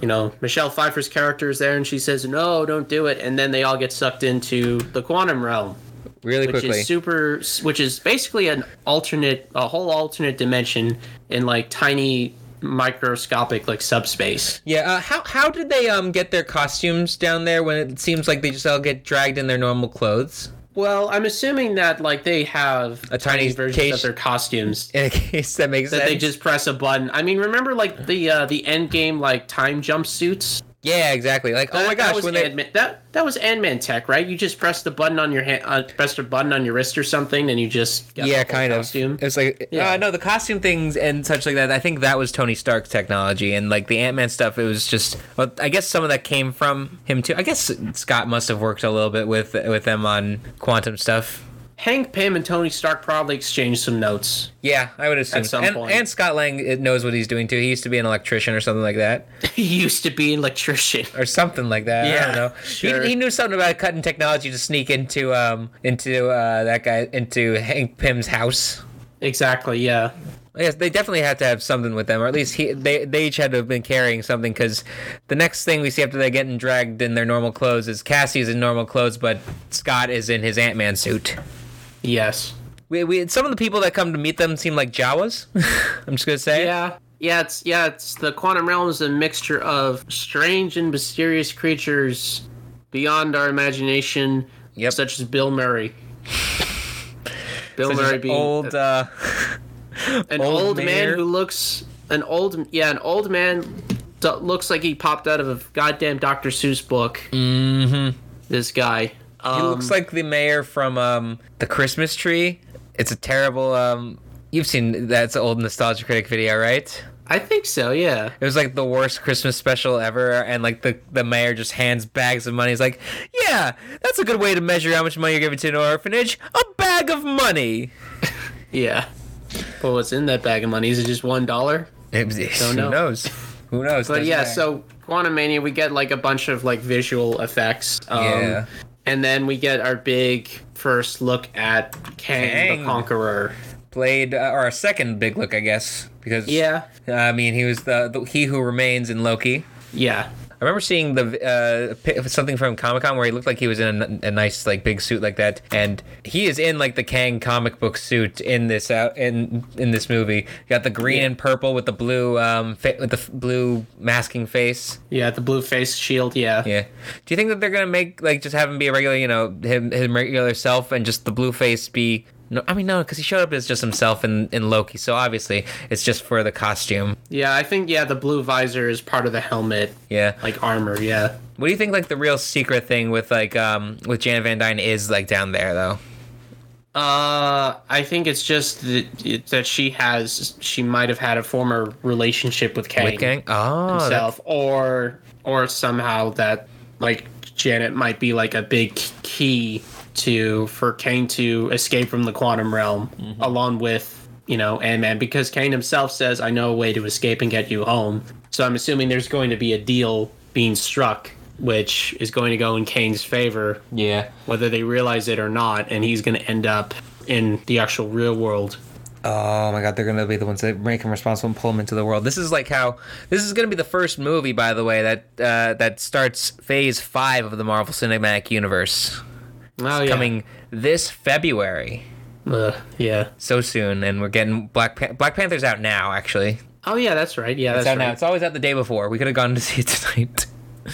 Speaker 2: you know Michelle Pfeiffer's character is there, and she says, "No, don't do it." And then they all get sucked into the quantum realm,
Speaker 1: Really
Speaker 2: which
Speaker 1: quickly.
Speaker 2: is super, which is basically an alternate, a whole alternate dimension in like tiny microscopic like subspace.
Speaker 1: Yeah, uh, how how did they um get their costumes down there when it seems like they just all get dragged in their normal clothes?
Speaker 2: Well, I'm assuming that like they have
Speaker 1: A tiny
Speaker 2: versions
Speaker 1: case-
Speaker 2: of their costumes.
Speaker 1: In a case that makes sense.
Speaker 2: That
Speaker 1: sense.
Speaker 2: they just press a button. I mean, remember like the uh, the end game like time jumpsuits?
Speaker 1: Yeah, exactly. Like oh
Speaker 2: That-
Speaker 1: my
Speaker 2: that
Speaker 1: gosh,
Speaker 2: was
Speaker 1: when they
Speaker 2: Ant-Man, that that was Ant-Man tech, right? You just press the button on your hand, uh, press a button on your wrist or something, and you just got
Speaker 1: yeah, kind of.
Speaker 2: costume.
Speaker 1: It was like
Speaker 2: Yeah.
Speaker 1: uh, no, the costume things and such like that. I think that was Tony Stark's technology, and like the Ant Man stuff. It was just. Well, I guess some of that came from him too. I guess Scott must have worked a little bit with with them on quantum stuff.
Speaker 2: Hank Pym and Tony Stark probably exchanged some notes.
Speaker 1: Yeah, I would assume.
Speaker 2: At some
Speaker 1: and,
Speaker 2: point.
Speaker 1: and Scott Lang knows what he's doing too. He used to be an electrician or something like that.
Speaker 2: he used to be an electrician.
Speaker 1: or something like that.
Speaker 2: Yeah, I
Speaker 1: don't know.
Speaker 2: sure.
Speaker 1: He, he knew something about cutting technology to sneak into um into uh that guy into Hank Pym's house.
Speaker 2: Exactly. Yeah.
Speaker 1: Yes, they definitely had to have something with them, or at least he they they each had to have been carrying something. Because the next thing we see after they're getting dragged in their normal clothes is Cassie's in normal clothes, but Scott is in his Ant Man suit.
Speaker 2: Yes.
Speaker 1: We, we some of the people that come to meet them seem like Jawas. I'm just gonna say.
Speaker 2: Yeah. Yeah. It's yeah. It's the quantum realm is a mixture of strange and mysterious creatures beyond our imagination,
Speaker 1: Yep.
Speaker 2: such as Bill Murray. Bill
Speaker 1: Such
Speaker 2: Murray being
Speaker 1: old. Uh,
Speaker 2: an
Speaker 1: old
Speaker 2: old, man who looks an old yeah an old man looks like he popped out of a goddamn Dr. Seuss book.
Speaker 1: Mm-hmm.
Speaker 2: This guy. Um,
Speaker 1: He looks like the mayor from um, the Christmas Tree. It's a terrible. Um, you've seen that's old nostalgia critic video, right?
Speaker 2: I think so. Yeah.
Speaker 1: It was like the worst Christmas special ever, and like the the mayor just hands bags of money. He's like, "Yeah, that's a good way to measure how much money you're giving to an orphanage. A bag of money."
Speaker 2: Yeah. But what's in that bag of money? Is it just one dollar?
Speaker 1: Who
Speaker 2: know.
Speaker 1: knows? Who knows?
Speaker 2: But yeah,
Speaker 1: matter.
Speaker 2: so Quantumania, we get like a bunch of like visual effects. Um,
Speaker 1: Yeah.
Speaker 2: And then we get our big first look at Kang,
Speaker 1: Kang.
Speaker 2: the Conqueror.
Speaker 1: played uh, or a second big look, I guess, because
Speaker 2: Yeah.
Speaker 1: I mean he was the, the he who remains in Loki.
Speaker 2: Yeah.
Speaker 1: I remember seeing the uh, something from Comic Con where he looked like he was in a, a nice like big suit like that, and he is in like the Kang comic book suit in this out in in this movie. Got the green
Speaker 2: Yeah.
Speaker 1: and purple with the blue um fa- with the f- blue masking face.
Speaker 2: Yeah, the blue face shield. Yeah.
Speaker 1: Yeah. Do you think that they're gonna make like just have him be a regular, you know, him his regular self, and just the blue face be? No, I mean no, because he showed up as just himself in in Loki, so obviously it's just for the costume.
Speaker 2: Yeah, I think yeah, the blue visor is part of the helmet,
Speaker 1: Yeah.
Speaker 2: like armor. Yeah.
Speaker 1: What do you think like the real secret thing with like um with Janet Van Dyne is like down there though?
Speaker 2: Uh, I think it's just that, that she has she might have had a former relationship with Kang,
Speaker 1: With Kang? Oh, that-
Speaker 2: himself, or or somehow that like Janet might be like a big key to for Kang to escape from the quantum realm,
Speaker 1: Mm-hmm.
Speaker 2: along with you know Ant Man, because Kang himself says, "I know a way to escape and get you home." So I'm assuming there's going to be a deal being struck, which is going to go in Kang's favor
Speaker 1: yeah.
Speaker 2: whether they realize it or not, and he's going to end up in the actual real world.
Speaker 1: Oh my god, they're gonna be the ones that make him responsible and pull him into the world. This is like how this is gonna be the first movie, by the way, that uh, that starts Phase Five of the Marvel Cinematic Universe,
Speaker 2: Oh yeah,
Speaker 1: coming this February.
Speaker 2: Ugh, yeah.
Speaker 1: So soon, and we're getting Black Pan- Black Panther's out now. Actually,
Speaker 2: Oh yeah, that's right. Yeah,
Speaker 1: it's
Speaker 2: that's
Speaker 1: out now.
Speaker 2: right.
Speaker 1: It's always out the day before. We could have gone to see it tonight.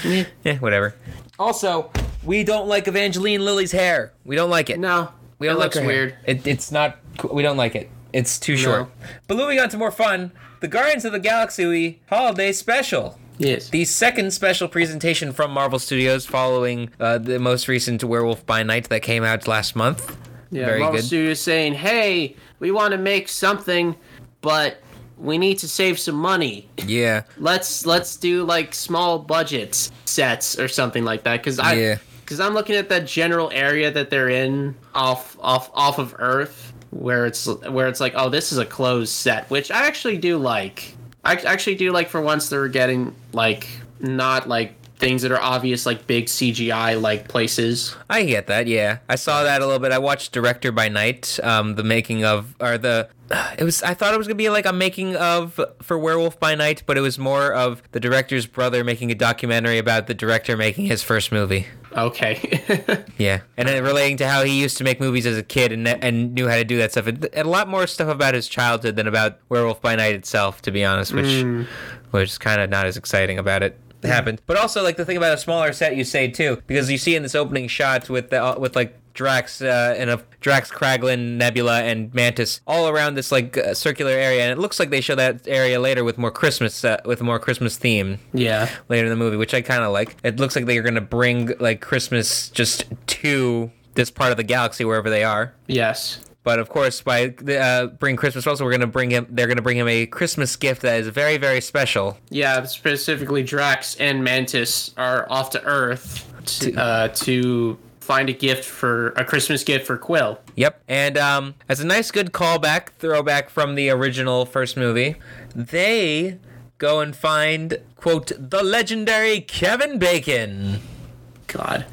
Speaker 2: Yeah.
Speaker 1: yeah, whatever. Also, we don't like Evangeline Lilly's hair. We don't like it.
Speaker 2: No,
Speaker 1: We don't
Speaker 2: it
Speaker 1: like
Speaker 2: looks
Speaker 1: her hair.
Speaker 2: weird.
Speaker 1: It, it's not. We don't like it. It's too short. But moving on to more fun, the Guardians of the Galaxy Holiday Special.
Speaker 2: Yes.
Speaker 1: The second special presentation from Marvel Studios following uh, the most recent Werewolf by Night that came out last month.
Speaker 2: yeah,
Speaker 1: Very
Speaker 2: Marvel
Speaker 1: good.
Speaker 2: Studios saying, "Hey, we want to make something, but we need to save some money.
Speaker 1: Yeah.
Speaker 2: Let's let's do like small budgets sets or something like that." Because I,
Speaker 1: Yeah.
Speaker 2: because I'm looking at that general area that they're in off off off of Earth, where it's where it's like, oh, this is a closed set, which I actually do like. I actually do like for once they're getting like not like things that are obvious like big CGI like places.
Speaker 1: I get that. Yeah, I saw that a little bit. I watched Director by Night, um, the making of, or the. It was. I thought it was gonna be like a making of for Werewolf by Night, but it was more of the director's brother making a documentary about the director making his first movie.
Speaker 2: Okay.
Speaker 1: Yeah, and then relating to how he used to make movies as a kid and and knew how to do that stuff, and a lot more stuff about his childhood than about Werewolf by Night itself, to be honest, which which is kind of not as exciting about it. Happened, but also like the thing about a smaller set, you say too, because you see in this opening shot with the uh, with like Drax uh, and a Drax, Kraglin, Nebula, and Mantis all around this like uh, circular area, and it looks like they show that area later with more Christmas uh, with a more Christmas theme
Speaker 2: yeah.
Speaker 1: later in the movie, which I kind of like. It looks like they're going to bring like Christmas just to this part of the galaxy wherever they are.
Speaker 2: Yes.
Speaker 1: But of course, by uh, bring Christmas also, we're going to bring him. They're going to bring him a Christmas gift that is very, very special.
Speaker 2: Yeah, specifically Drax and Mantis are off to Earth to, uh, to find a gift for a Christmas gift for Quill.
Speaker 1: Yep. And um, as a nice, good callback, throwback from the original first movie, they go and find quote the legendary Kevin Bacon.
Speaker 2: God,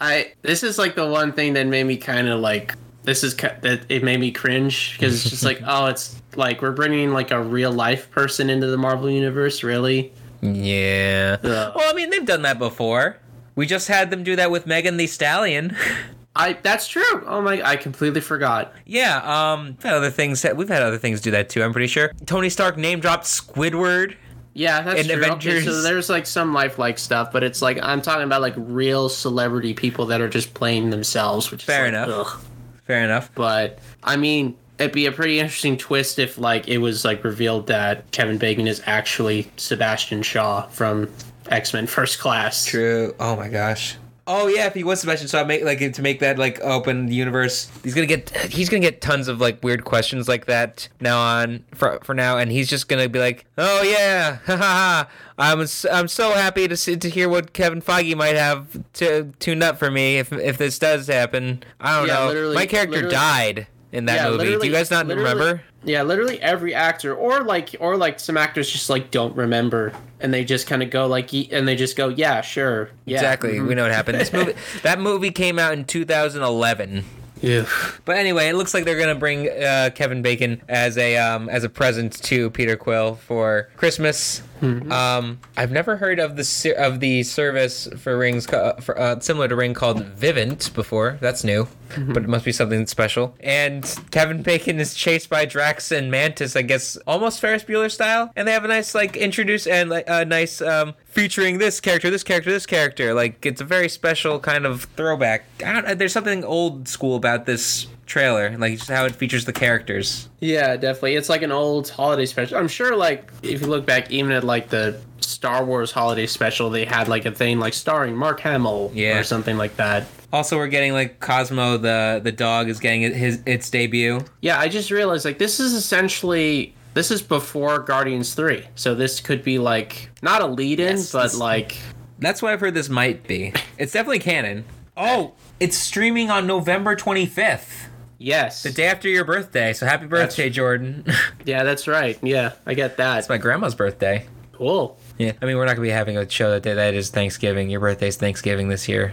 Speaker 2: I this is like the one thing that made me kind of like this is that it made me cringe because it's just like oh it's like we're bringing like a real life person into the Marvel universe really.
Speaker 1: Yeah. Well, I mean, they've done that before. We just had them do that with Megan Thee Stallion.
Speaker 2: I that's true. Oh my, I completely forgot.
Speaker 1: Yeah, um, we've had other things. We've had other things do that too. I'm pretty sure. Tony Stark name dropped Squidward.
Speaker 2: Yeah, that's true. Okay, so there's like some lifelike stuff, but it's like I'm talking about like real celebrity people that are just playing themselves, which
Speaker 1: Fair
Speaker 2: is like,
Speaker 1: enough.
Speaker 2: ugh.
Speaker 1: Fair enough.
Speaker 2: But I mean, it'd be a pretty interesting twist if like it was like revealed that Kevin Bacon is actually Sebastian Shaw from X Men First Class.
Speaker 1: True. Oh my gosh. Oh yeah, if he was Sebastian, so I make like to make that like open universe. He's gonna get he's gonna get tons of like weird questions like that now on for for now, and he's just gonna be like, oh yeah, ha ha ha. I'm s- I'm so happy to see, to hear what Kevin Feige might have to tuned up for me if if this does happen. I don't
Speaker 2: Yeah,
Speaker 1: know. My character
Speaker 2: literally-
Speaker 1: died in that
Speaker 2: Yeah,
Speaker 1: movie. Do you guys not remember?
Speaker 2: Yeah, literally every actor, or like, or like some actors just like don't remember, and they just kind of go like, and they just go, yeah, sure, yeah,
Speaker 1: Exactly.
Speaker 2: mhm."
Speaker 1: We know what happened. This movie that movie came out in 2011.
Speaker 2: Yeah.
Speaker 1: But anyway, it looks like they're gonna bring uh, Kevin Bacon as a um, as a present to Peter Quill for Christmas. Um, I've never heard of the of the service for rings for, uh, similar to Ring called Vivint before. That's new, but it must be something special. And Kevin Bacon is chased by Drax and Mantis, I guess, almost Ferris Bueller style. And they have a nice like introduce and like a nice um, featuring this character, this character, this character. Like it's a very special kind of throwback. I don't, there's something old school about this trailer, like just how it features the characters.
Speaker 2: Yeah, definitely. It's like an old holiday special. I'm sure, like, if you look back, even at like the Star Wars holiday special, they had like a thing like starring Mark Hamill
Speaker 1: Yeah.
Speaker 2: or something like that.
Speaker 1: Also, we're getting like Cosmo the the dog is getting his its debut.
Speaker 2: Yeah, I just realized like this is essentially this is before Guardians Three, so this could be like not a lead-in,
Speaker 1: Yes,
Speaker 2: but like
Speaker 1: That's what I've heard this might be. It's definitely canon. Oh, it's streaming on November 25th,
Speaker 2: yes,
Speaker 1: the day after your birthday. So happy birthday, Jordan.
Speaker 2: yeah, that's right. Yeah, I get that.
Speaker 1: it's my grandma's birthday.
Speaker 2: Cool.
Speaker 1: Yeah, I mean we're not gonna be having a show that day. That is Thanksgiving. Your birthday's Thanksgiving this year.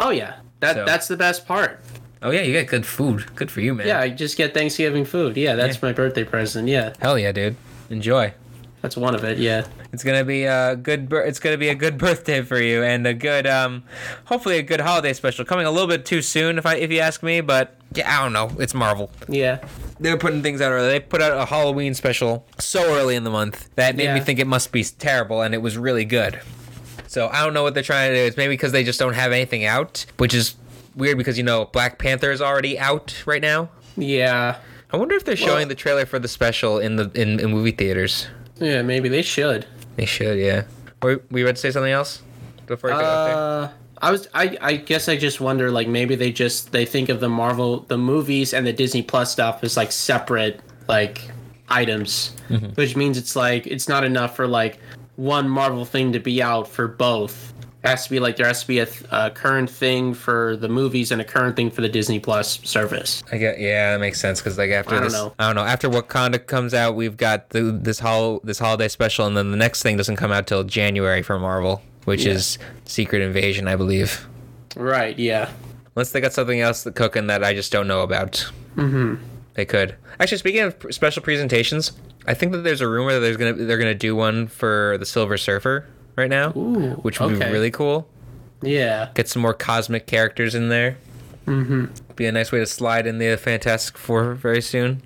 Speaker 2: Oh yeah, that
Speaker 1: So-
Speaker 2: that's the best part.
Speaker 1: Oh yeah, you get good food. Good for you, man.
Speaker 2: Yeah, I just get Thanksgiving food. Yeah, that's
Speaker 1: Yeah.
Speaker 2: my birthday present. Yeah,
Speaker 1: Hell yeah, dude. Enjoy.
Speaker 2: that's one of it. Yeah.
Speaker 1: It's gonna be a good. It's gonna be a good birthday for you, and a good, um, hopefully a good holiday special. Coming a little bit too soon, if I if you ask me, but yeah, I don't know. It's Marvel.
Speaker 2: Yeah.
Speaker 1: They're putting things out early. They put out a Halloween special so early in the month that made me think it must be terrible, and it was really good. So I don't know what they're trying to do. It's maybe because they just don't have anything out, which is weird because you know Black Panther is already out right now.
Speaker 2: Yeah.
Speaker 1: I wonder if they're showing the trailer for the special in the in, in movie theaters.
Speaker 2: Yeah, maybe they should.
Speaker 1: They should, yeah. Were we about to say something else before I go?
Speaker 2: Uh, I was. I. I guess I just wonder. Like maybe they just they think of the Marvel, the movies, and the Disney Plus stuff as like separate like items,
Speaker 1: Mm-hmm.
Speaker 2: which means it's like it's not enough for like one Marvel thing to be out for both. Has to be like there has to be a, a current thing for the movies and a current thing for the Disney Plus service.
Speaker 1: I get yeah, that makes sense because like after
Speaker 2: I don't
Speaker 1: this,
Speaker 2: know.
Speaker 1: I don't know. After Wakanda comes out, we've got the this hol this holiday special, and then the next thing doesn't come out till January for Marvel, which
Speaker 2: Yeah.
Speaker 1: is Secret Invasion, I believe.
Speaker 2: Right. Yeah.
Speaker 1: Unless they got something else that cooking that I just don't know about. Mm-hmm. They could actually. Speaking of special presentations, I think that there's a rumor that there's gonna they're gonna do one for the Silver Surfer right now,
Speaker 2: Ooh,
Speaker 1: which would be really cool.
Speaker 2: Yeah.
Speaker 1: Get some more cosmic characters in there. Mm-hmm. Be a nice way to slide in the Fantastic Four very soon.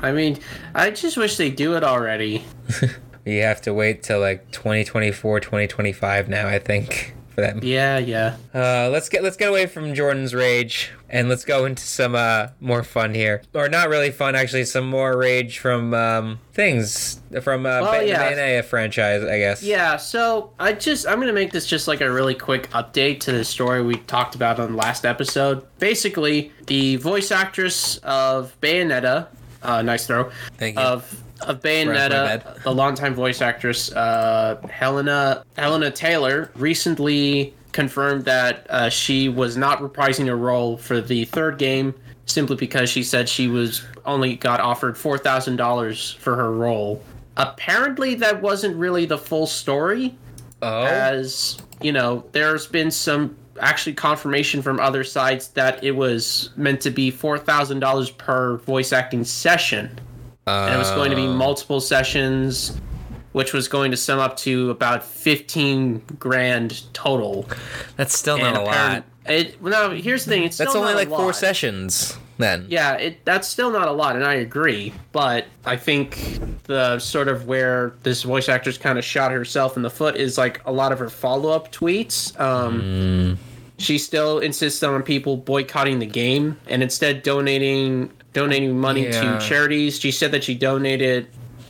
Speaker 2: I mean, I just wish they do it already.
Speaker 1: You have to wait till like 2024, 2025 now, I think, for that.
Speaker 2: Yeah. Yeah.
Speaker 1: Uh, let's get let's get away from Jordan's rage and let's go into some uh more fun here, or not really fun actually. Some more rage from um things from uh,
Speaker 2: Well,
Speaker 1: ba-
Speaker 2: yeah.
Speaker 1: the Bayonetta franchise, I guess.
Speaker 2: Yeah, so I just I'm gonna make this just like a really quick update to the story we talked about on the last episode. Basically, the voice actress of Bayonetta, uh, nice throw,
Speaker 1: Thank you.
Speaker 2: of of Bayonetta, the longtime voice actress uh, Helena Helena Taylor recently confirmed that uh, she was not reprising her role for the third game simply because she said she was only got offered four thousand dollars for her role. Apparently, that wasn't really the full story
Speaker 1: oh,
Speaker 2: as you know there's been some actually confirmation from other sides that it was meant to be $4000 per voice acting session and it was going to be
Speaker 1: Oh.
Speaker 2: multiple sessions which was going to sum up to about 15 grand total
Speaker 1: that's still not a lot.
Speaker 2: it no here's the thing it's
Speaker 1: That's
Speaker 2: still
Speaker 1: only
Speaker 2: not a
Speaker 1: like four sessions then.
Speaker 2: Yeah, it that's still not a lot, and I agree. But I think the sort of where this voice actress kind of shot herself in the foot is like a lot of her follow up tweets. Um, She still insists on people boycotting the game and instead donating donating money
Speaker 1: Yeah.
Speaker 2: to charities. She said that she donated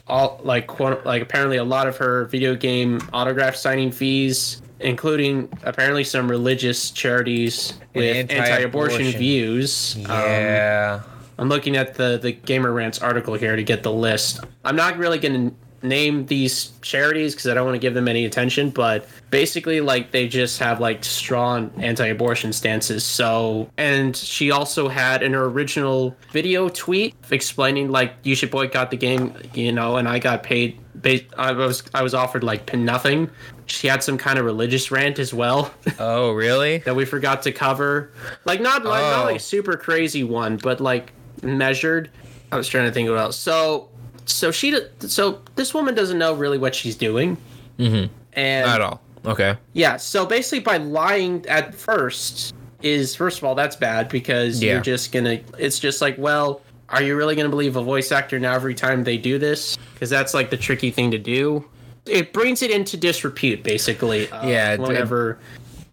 Speaker 2: all like quote, like apparently a lot of her video game autograph signing fees, including apparently some religious charities
Speaker 1: And
Speaker 2: with
Speaker 1: anti-abortion.
Speaker 2: anti-abortion, views. Um,
Speaker 1: Yeah.
Speaker 2: I'm looking at the the Gamer Rants article here to get the list. I'm not really going to name these charities because I don't want to give them any attention, but basically, like they just have like strong anti-abortion stances. So, and she also had in her original video tweet explaining like you should boycott the game, you know, and I got paid. Ba- I was I was offered like nothing. She had some kind of religious rant as well.
Speaker 1: Oh, really?
Speaker 2: that we forgot to cover. Like not like not
Speaker 1: Oh.
Speaker 2: like super crazy one, but like measured. I was trying to think about. So so she so this woman doesn't know really what she's doing. Mm-hmm. And
Speaker 1: Not at all. Okay.
Speaker 2: yeah, so basically by lying at first is first of all that's bad because
Speaker 1: Yeah.
Speaker 2: you're just gonna it's just like well are you really gonna believe a voice actor now every time they do this because that's like the tricky thing to do it brings it into disrepute basically uh,
Speaker 1: Yeah, it-
Speaker 2: whenever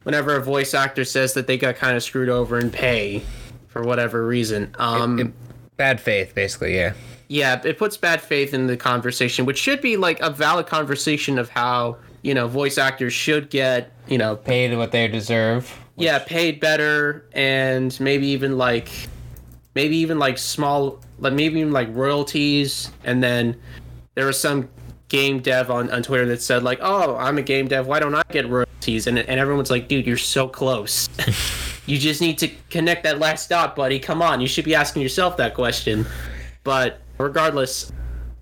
Speaker 2: whenever a voice actor says that they got kind of screwed over in pay for whatever reason um
Speaker 1: It- bad faith, basically. Yeah.
Speaker 2: Yeah, it puts bad faith in the conversation, which should be like a valid conversation of how, you know, voice actors should get, you know,
Speaker 1: Paid what they deserve.
Speaker 2: yeah, paid better and maybe even like maybe even like small like maybe even like royalties and then there was some game dev on, on Twitter that said like, "Oh, I'm a game dev. Why don't I get royalties?" And and everyone's like, "Dude, you're so close. you just need to connect that last dot, buddy. Come on. You should be asking yourself that question." But regardless,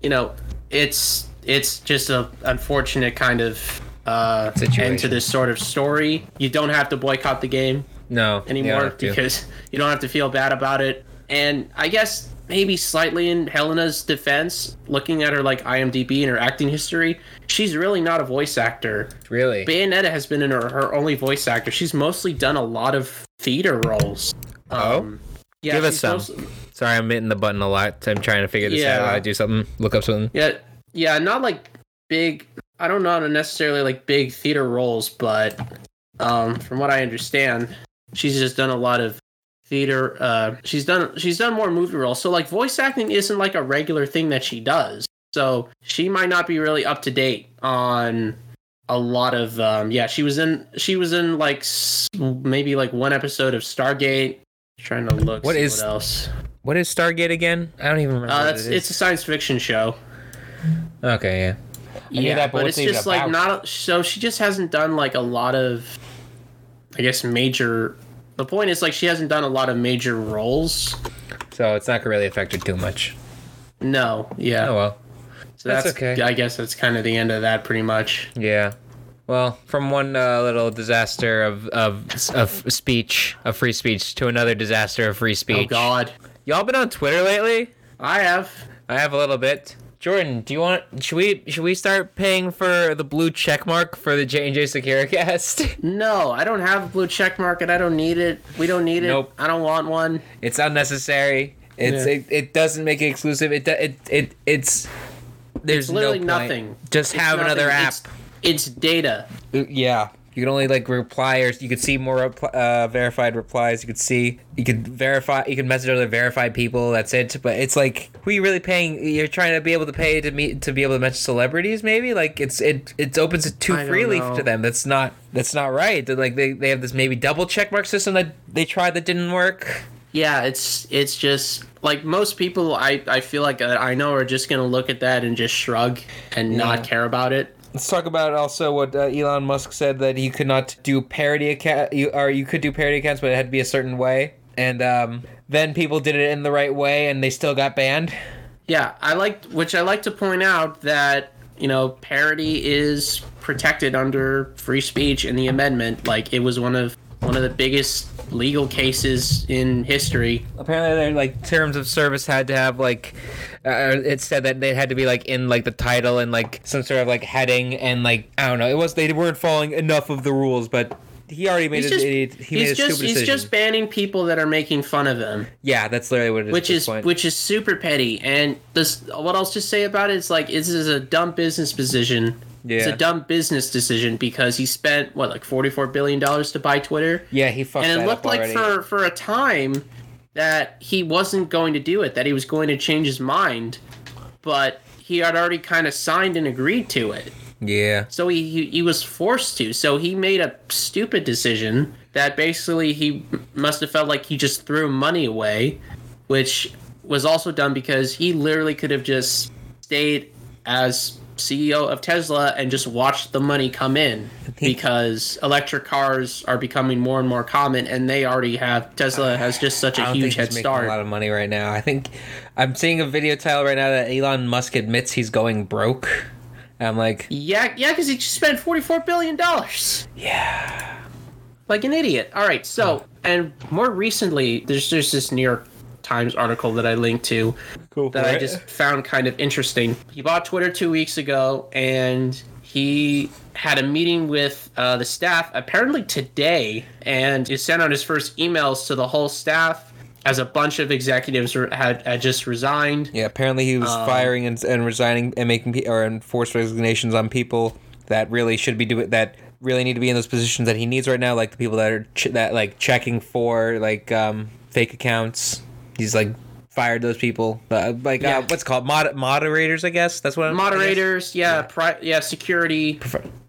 Speaker 2: you know, it's it's just a unfortunate kind of uh end to this sort of story. You don't have to boycott the game
Speaker 1: No.
Speaker 2: anymore because you don't have to feel bad about it. And I guess maybe slightly in Helena's defense, looking at her like IMDb and her acting history, she's really not a voice actor.
Speaker 1: really.
Speaker 2: Bayonetta has been in her, her only voice actor. She's mostly done a lot of theater roles.
Speaker 1: Oh?
Speaker 2: yeah,
Speaker 1: Give us some.
Speaker 2: mostly-
Speaker 1: Sorry, I'm hitting the button a lot. I'm trying to figure this
Speaker 2: Yeah.
Speaker 1: out. I do something. Look up something.
Speaker 2: Yeah, yeah, not like big. I don't know necessarily like big theater roles, but um, from what I understand, she's just done a lot of theater. Uh, she's done she's done more movie roles. So like voice acting isn't like a regular thing that she does. So she might not be really up to date on a lot of. Um, yeah, she was in she was in like maybe like one episode of Stargate. Trying to look.
Speaker 1: What is-
Speaker 2: what else?
Speaker 1: What is Stargate again? I don't even remember.
Speaker 2: Uh,
Speaker 1: what
Speaker 2: that's
Speaker 1: it is.
Speaker 2: it's a science fiction show.
Speaker 1: Okay, yeah. I
Speaker 2: yeah,
Speaker 1: that, but
Speaker 2: but it's just
Speaker 1: about?
Speaker 2: like not. So she just hasn't done like a lot of, I guess, major. The point is like she hasn't done a lot of major roles.
Speaker 1: So it's not gonna really affect her too much.
Speaker 2: No, yeah.
Speaker 1: Oh well.
Speaker 2: so
Speaker 1: that's
Speaker 2: that's,
Speaker 1: okay.
Speaker 2: I guess that's kind of the end of that, pretty much.
Speaker 1: Yeah. Well, from one uh, little disaster of, of of speech, of free speech, to another disaster of free speech.
Speaker 2: Oh God,
Speaker 1: Y'all been on Twitter lately?
Speaker 2: I have.
Speaker 1: I have a little bit. Jordan, do you want? Should we should we start paying for the blue check mark for the J and J Secure Cast?
Speaker 2: No, I don't have a blue check mark and I don't need it. We don't need it.
Speaker 1: Nope.
Speaker 2: I don't want one.
Speaker 1: it's unnecessary. It's
Speaker 2: Yeah.
Speaker 1: it, it doesn't make it exclusive. It do- it it it's there's
Speaker 2: It's literally
Speaker 1: no point.
Speaker 2: nothing.
Speaker 1: Just
Speaker 2: It's
Speaker 1: have another app.
Speaker 2: It's, it's data.
Speaker 1: Uh, yeah. You can only like reply or you could see more repl- uh, verified replies. You could see you could verify you could message other verified people. That's it. But it's like who are you really paying? You're trying to be able to pay to meet to be able to message celebrities. Maybe like it's it it opens it too freely
Speaker 2: know.
Speaker 1: to them. That's not that's not right. They're like they they have this maybe double check mark system that they tried that didn't work.
Speaker 2: Yeah, it's it's just like most people. I I feel like I know are just gonna look at that and just shrug and not care about it.
Speaker 1: Let's talk about also what uh, Elon Musk said that he could not do parody account, you, or you could do parody accounts, but it had to be a certain way. And um, then people did it in the right way, and they still got banned.
Speaker 2: Yeah, I like which I like to point out that you know parody is protected under free speech in the amendment. Like it was one of one of the biggest legal cases in history.
Speaker 1: Apparently, their like terms of service had to have like, uh, it said that they had to be like in like the title and like some sort of like heading and like I don't know. It was they weren't following enough of the rules, but he already made
Speaker 2: He's
Speaker 1: a,
Speaker 2: just,
Speaker 1: he made
Speaker 2: he's
Speaker 1: a
Speaker 2: just
Speaker 1: stupid
Speaker 2: he's just banning people that are making fun of him.
Speaker 1: yeah, that's literally what it is.
Speaker 2: which is
Speaker 1: point.
Speaker 2: which is super petty. And this, what I'll just say about it is like this is a dumb business decision. It's a dumb business decision because he spent what like forty four billion dollars to buy Twitter,
Speaker 1: yeah, he fucked
Speaker 2: up.
Speaker 1: and
Speaker 2: it looked like for for a time that he wasn't going to do it, that he was going to change his mind, but he had already kind of signed and agreed to it.
Speaker 1: Yeah.
Speaker 2: So he, he he was forced to. So he made a stupid decision that basically he must have felt like he just threw money away, which was also done because he literally could have just stayed as CEO of Tesla and just watch the money come in because electric cars are becoming more and more common and they already have Tesla has just such a huge head start.
Speaker 1: a lot of money right now. I think I'm seeing a video title right now that Elon Musk admits he's going broke. And I'm like,
Speaker 2: Yeah, yeah, because he just spent forty-four billion dollars.
Speaker 1: yeah.
Speaker 2: like an idiot. All right, so and more recently, there's there's this New York Times article that I linked to
Speaker 1: Cool.
Speaker 2: that I just found kind of interesting. He bought Twitter two weeks ago, and he had a meeting with uh, the staff apparently today, and he sent out his first emails to the whole staff as a bunch of executives had, had just resigned.
Speaker 1: Yeah, apparently he was
Speaker 2: Um,
Speaker 1: firing and, and resigning and making or enforced resignations on people that really should be doing that really need to be in those positions that he needs right now, like the people that are ch- that like checking for like um, fake accounts. He's like fired those people, uh, like
Speaker 2: Yeah.
Speaker 1: uh, what's it called mod- moderators, I guess. That's what I'm,
Speaker 2: Moderators, yeah, pri- yeah, security,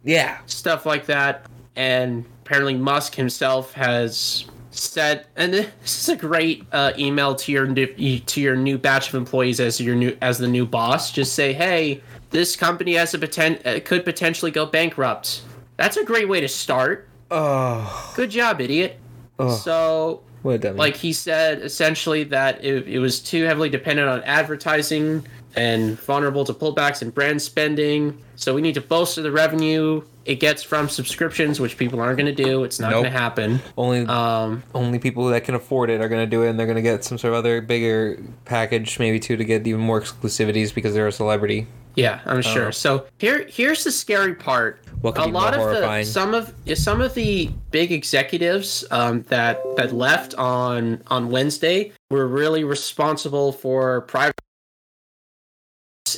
Speaker 1: Yeah,
Speaker 2: stuff like that. And apparently, Musk himself has said, and this is a great uh, email to your new, to your new batch of employees as your new as the new boss. Just say, hey, this company has a poten- uh, could potentially go bankrupt. That's a great way to start.
Speaker 1: Oh,
Speaker 2: Good job, idiot. So
Speaker 1: what dummy.
Speaker 2: like he said essentially that it, it was too heavily dependent on advertising and vulnerable to pullbacks in brand spending so we need to bolster the revenue it gets from subscriptions which people aren't going to do it's not
Speaker 1: Nope.
Speaker 2: going to happen
Speaker 1: only
Speaker 2: um
Speaker 1: only people that can afford it are going to do it, and they're going to get some sort of other bigger package, maybe too, to get even more exclusivities because they're a celebrity.
Speaker 2: Yeah i'm sure. So here here's the scary part.
Speaker 1: What
Speaker 2: a lot of
Speaker 1: horrifying?
Speaker 2: the some of some of the big executives um, that that left on on Wednesday were really responsible for private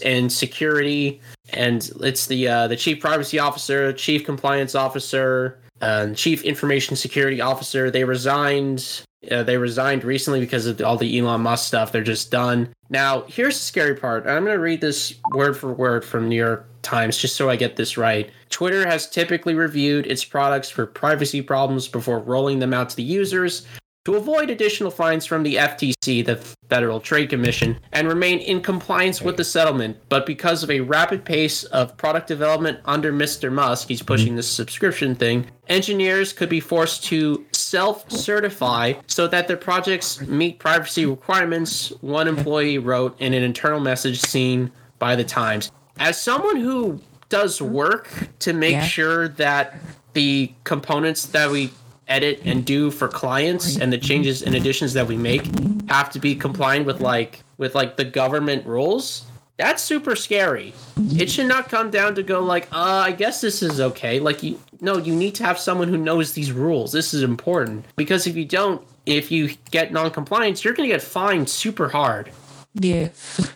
Speaker 2: and security and it's the uh, the chief privacy officer chief compliance officer uh, chief information security officer. They resigned uh, they resigned recently because of all the elon musk stuff they're just done now here's the scary part i'm going to read this word for word from new york times just so i get this right twitter has typically reviewed its products for privacy problems before rolling them out to the users to avoid additional fines from the FTC, the Federal Trade Commission, and remain in compliance with the settlement. But because of a rapid pace of product development under Mr. Musk, he's pushing this subscription thing, engineers could be forced to self certify so that their projects meet privacy requirements, one employee wrote in an internal message seen by the Times. As someone who does work to make
Speaker 3: Yeah.
Speaker 2: sure that the components that we edit and do for clients and the changes and additions that we make have to be compliant with like with like the government rules that's super scary it should not come down to go like uh i guess this is okay like you no you need to have someone who knows these rules this is important because if you don't if you get non-compliance you're gonna get fined super hard
Speaker 3: Yeah.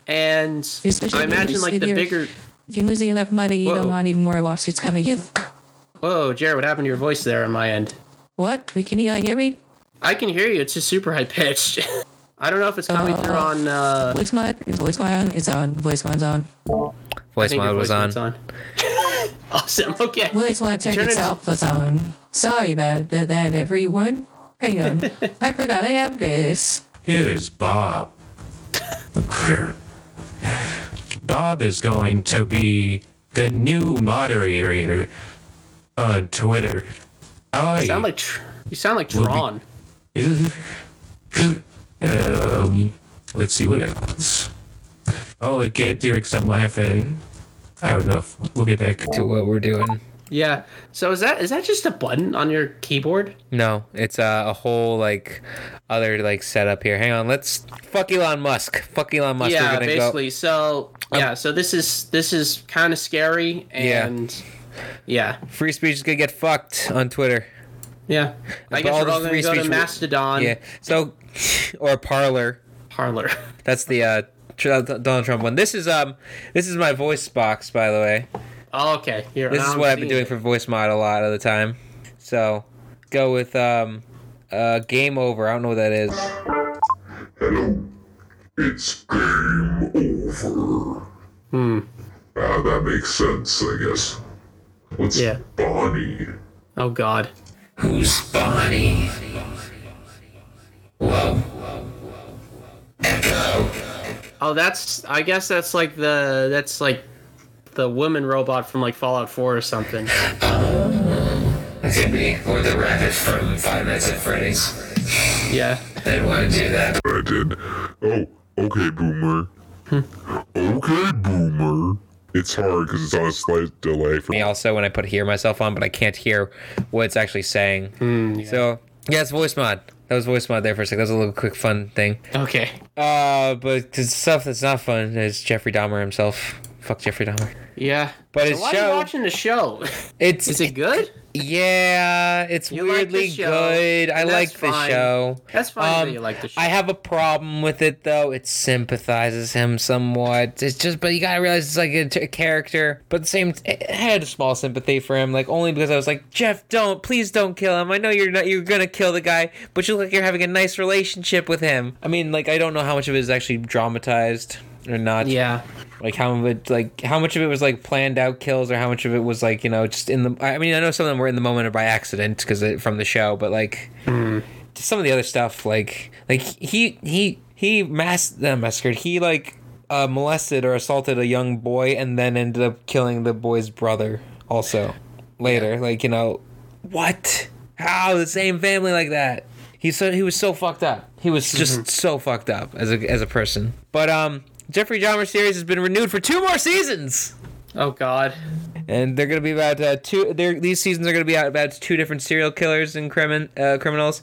Speaker 2: and
Speaker 3: Especially
Speaker 2: i imagine
Speaker 3: if
Speaker 2: like the
Speaker 3: you're-
Speaker 2: bigger
Speaker 3: If you lose enough money, you
Speaker 2: Whoa.
Speaker 3: don't want even more lawsuits coming in.
Speaker 2: whoa jared what happened to your voice there on my end
Speaker 3: What? We can you not hear me?
Speaker 2: i can hear you it's just super high pitched i don't know if it's coming through
Speaker 3: Uh,
Speaker 2: on uh
Speaker 3: Voice mod? Is voice mod on? It's on. Voice mod's on.
Speaker 1: Voice
Speaker 2: think
Speaker 1: mod was
Speaker 2: voice
Speaker 1: on.
Speaker 2: mod's awesome. Okay.
Speaker 3: Voice mod check
Speaker 2: Turn it-
Speaker 3: itself was. Sorry about that, that everyone. Hang on. I forgot I have this.
Speaker 4: Here's Bob. Bob is going to be the new moderator on Twitter. I
Speaker 2: You sound like tr- you sound like
Speaker 4: Will be-
Speaker 2: Tron.
Speaker 4: um, let's see what else. Oh, I can't hear because I'm laughing. I don't know. We'll get back.
Speaker 1: To what we're doing.
Speaker 2: Yeah. So is that is that just a button on your keyboard?
Speaker 1: No, it's uh, a whole like other like setup here. Hang on, let's fuck Elon Musk. Fuck Elon Musk.
Speaker 2: yeah,
Speaker 1: we're gonna
Speaker 2: basically. So yeah, so this is this is kind of scary and yeah.
Speaker 1: go. Free speech is gonna get fucked on Twitter.
Speaker 2: Yeah. I guess
Speaker 1: all
Speaker 2: we're
Speaker 1: the
Speaker 2: all going
Speaker 1: free
Speaker 2: to go to Mastodon
Speaker 1: Yeah. So, or Parler.
Speaker 2: parler.
Speaker 1: That's the uh, Tr- Donald Trump one. This is um, this is my voice box, by the way.
Speaker 2: oh, okay. Here,
Speaker 1: This is what I've been doing
Speaker 2: it.
Speaker 1: for voice mod a lot of the time. So, go with um, uh, game over. I don't know what that is.
Speaker 5: Hello. It's game over. Hmm. Ah, that makes sense, I guess. What's
Speaker 2: Yeah.
Speaker 5: Bonnie?
Speaker 2: Oh God.
Speaker 4: Who's Bonnie? Whoa. Echo.
Speaker 2: Oh, that's. I guess that's like the. That's like the woman robot from like Fallout 4 or something.
Speaker 4: That could be. Or the rabbit from Five Nights at Freddy's.
Speaker 2: Yeah.
Speaker 4: They'd want to do that.
Speaker 5: I did. Oh, okay, Boomer. Hmm. okay, Boomer. It's hard because it's on a slight delay for
Speaker 1: me also when I put hear myself on, but I can't hear what it's actually saying. Hmm, so yeah, it's voice mod. That was voice mod there for a second. That was a little quick fun thing.
Speaker 2: Okay.
Speaker 1: Uh, but the stuff that's not fun is Jeffrey Dahmer himself. Fuck Jeffrey Dahmer.
Speaker 2: Yeah.
Speaker 1: But
Speaker 2: So why are you watching the show?
Speaker 1: It's
Speaker 2: Is it good?
Speaker 1: yeah, it's
Speaker 2: You
Speaker 1: weirdly
Speaker 2: show,
Speaker 1: good. I
Speaker 2: and
Speaker 1: like
Speaker 2: that's
Speaker 1: the show.
Speaker 2: That's fine
Speaker 1: Um,
Speaker 2: you like the show.
Speaker 1: I have a problem with it though. It sympathizes him somewhat. It's just, but you gotta realize it's like a character. But the same, I had a small sympathy for him, like only because I was like, Jeff, don't, please don't kill him. I know you're not, you're gonna kill the guy, but you look like you're having a nice relationship with him. I mean, like I don't know how much of it is actually dramatized or not.
Speaker 2: yeah.
Speaker 1: Like how it, like how much of it was like planned out kills, or how much of it was like you know just in the. I mean, I know some of them were in the moment or by accident because from the show, but like just some of the other stuff, like like he he he mass uh, massacred. He like uh, molested or assaulted a young boy and then ended up killing the boy's brother also later. Like you know what? How the same family like that? He so he was so fucked up. He was just so fucked up as a as a person. But um, Jeffrey Dahmer series has been renewed for two more seasons,
Speaker 2: Oh God.
Speaker 1: and they're gonna be about uh, two. They're, these seasons are gonna be about two different serial killers and crimin uh, criminals.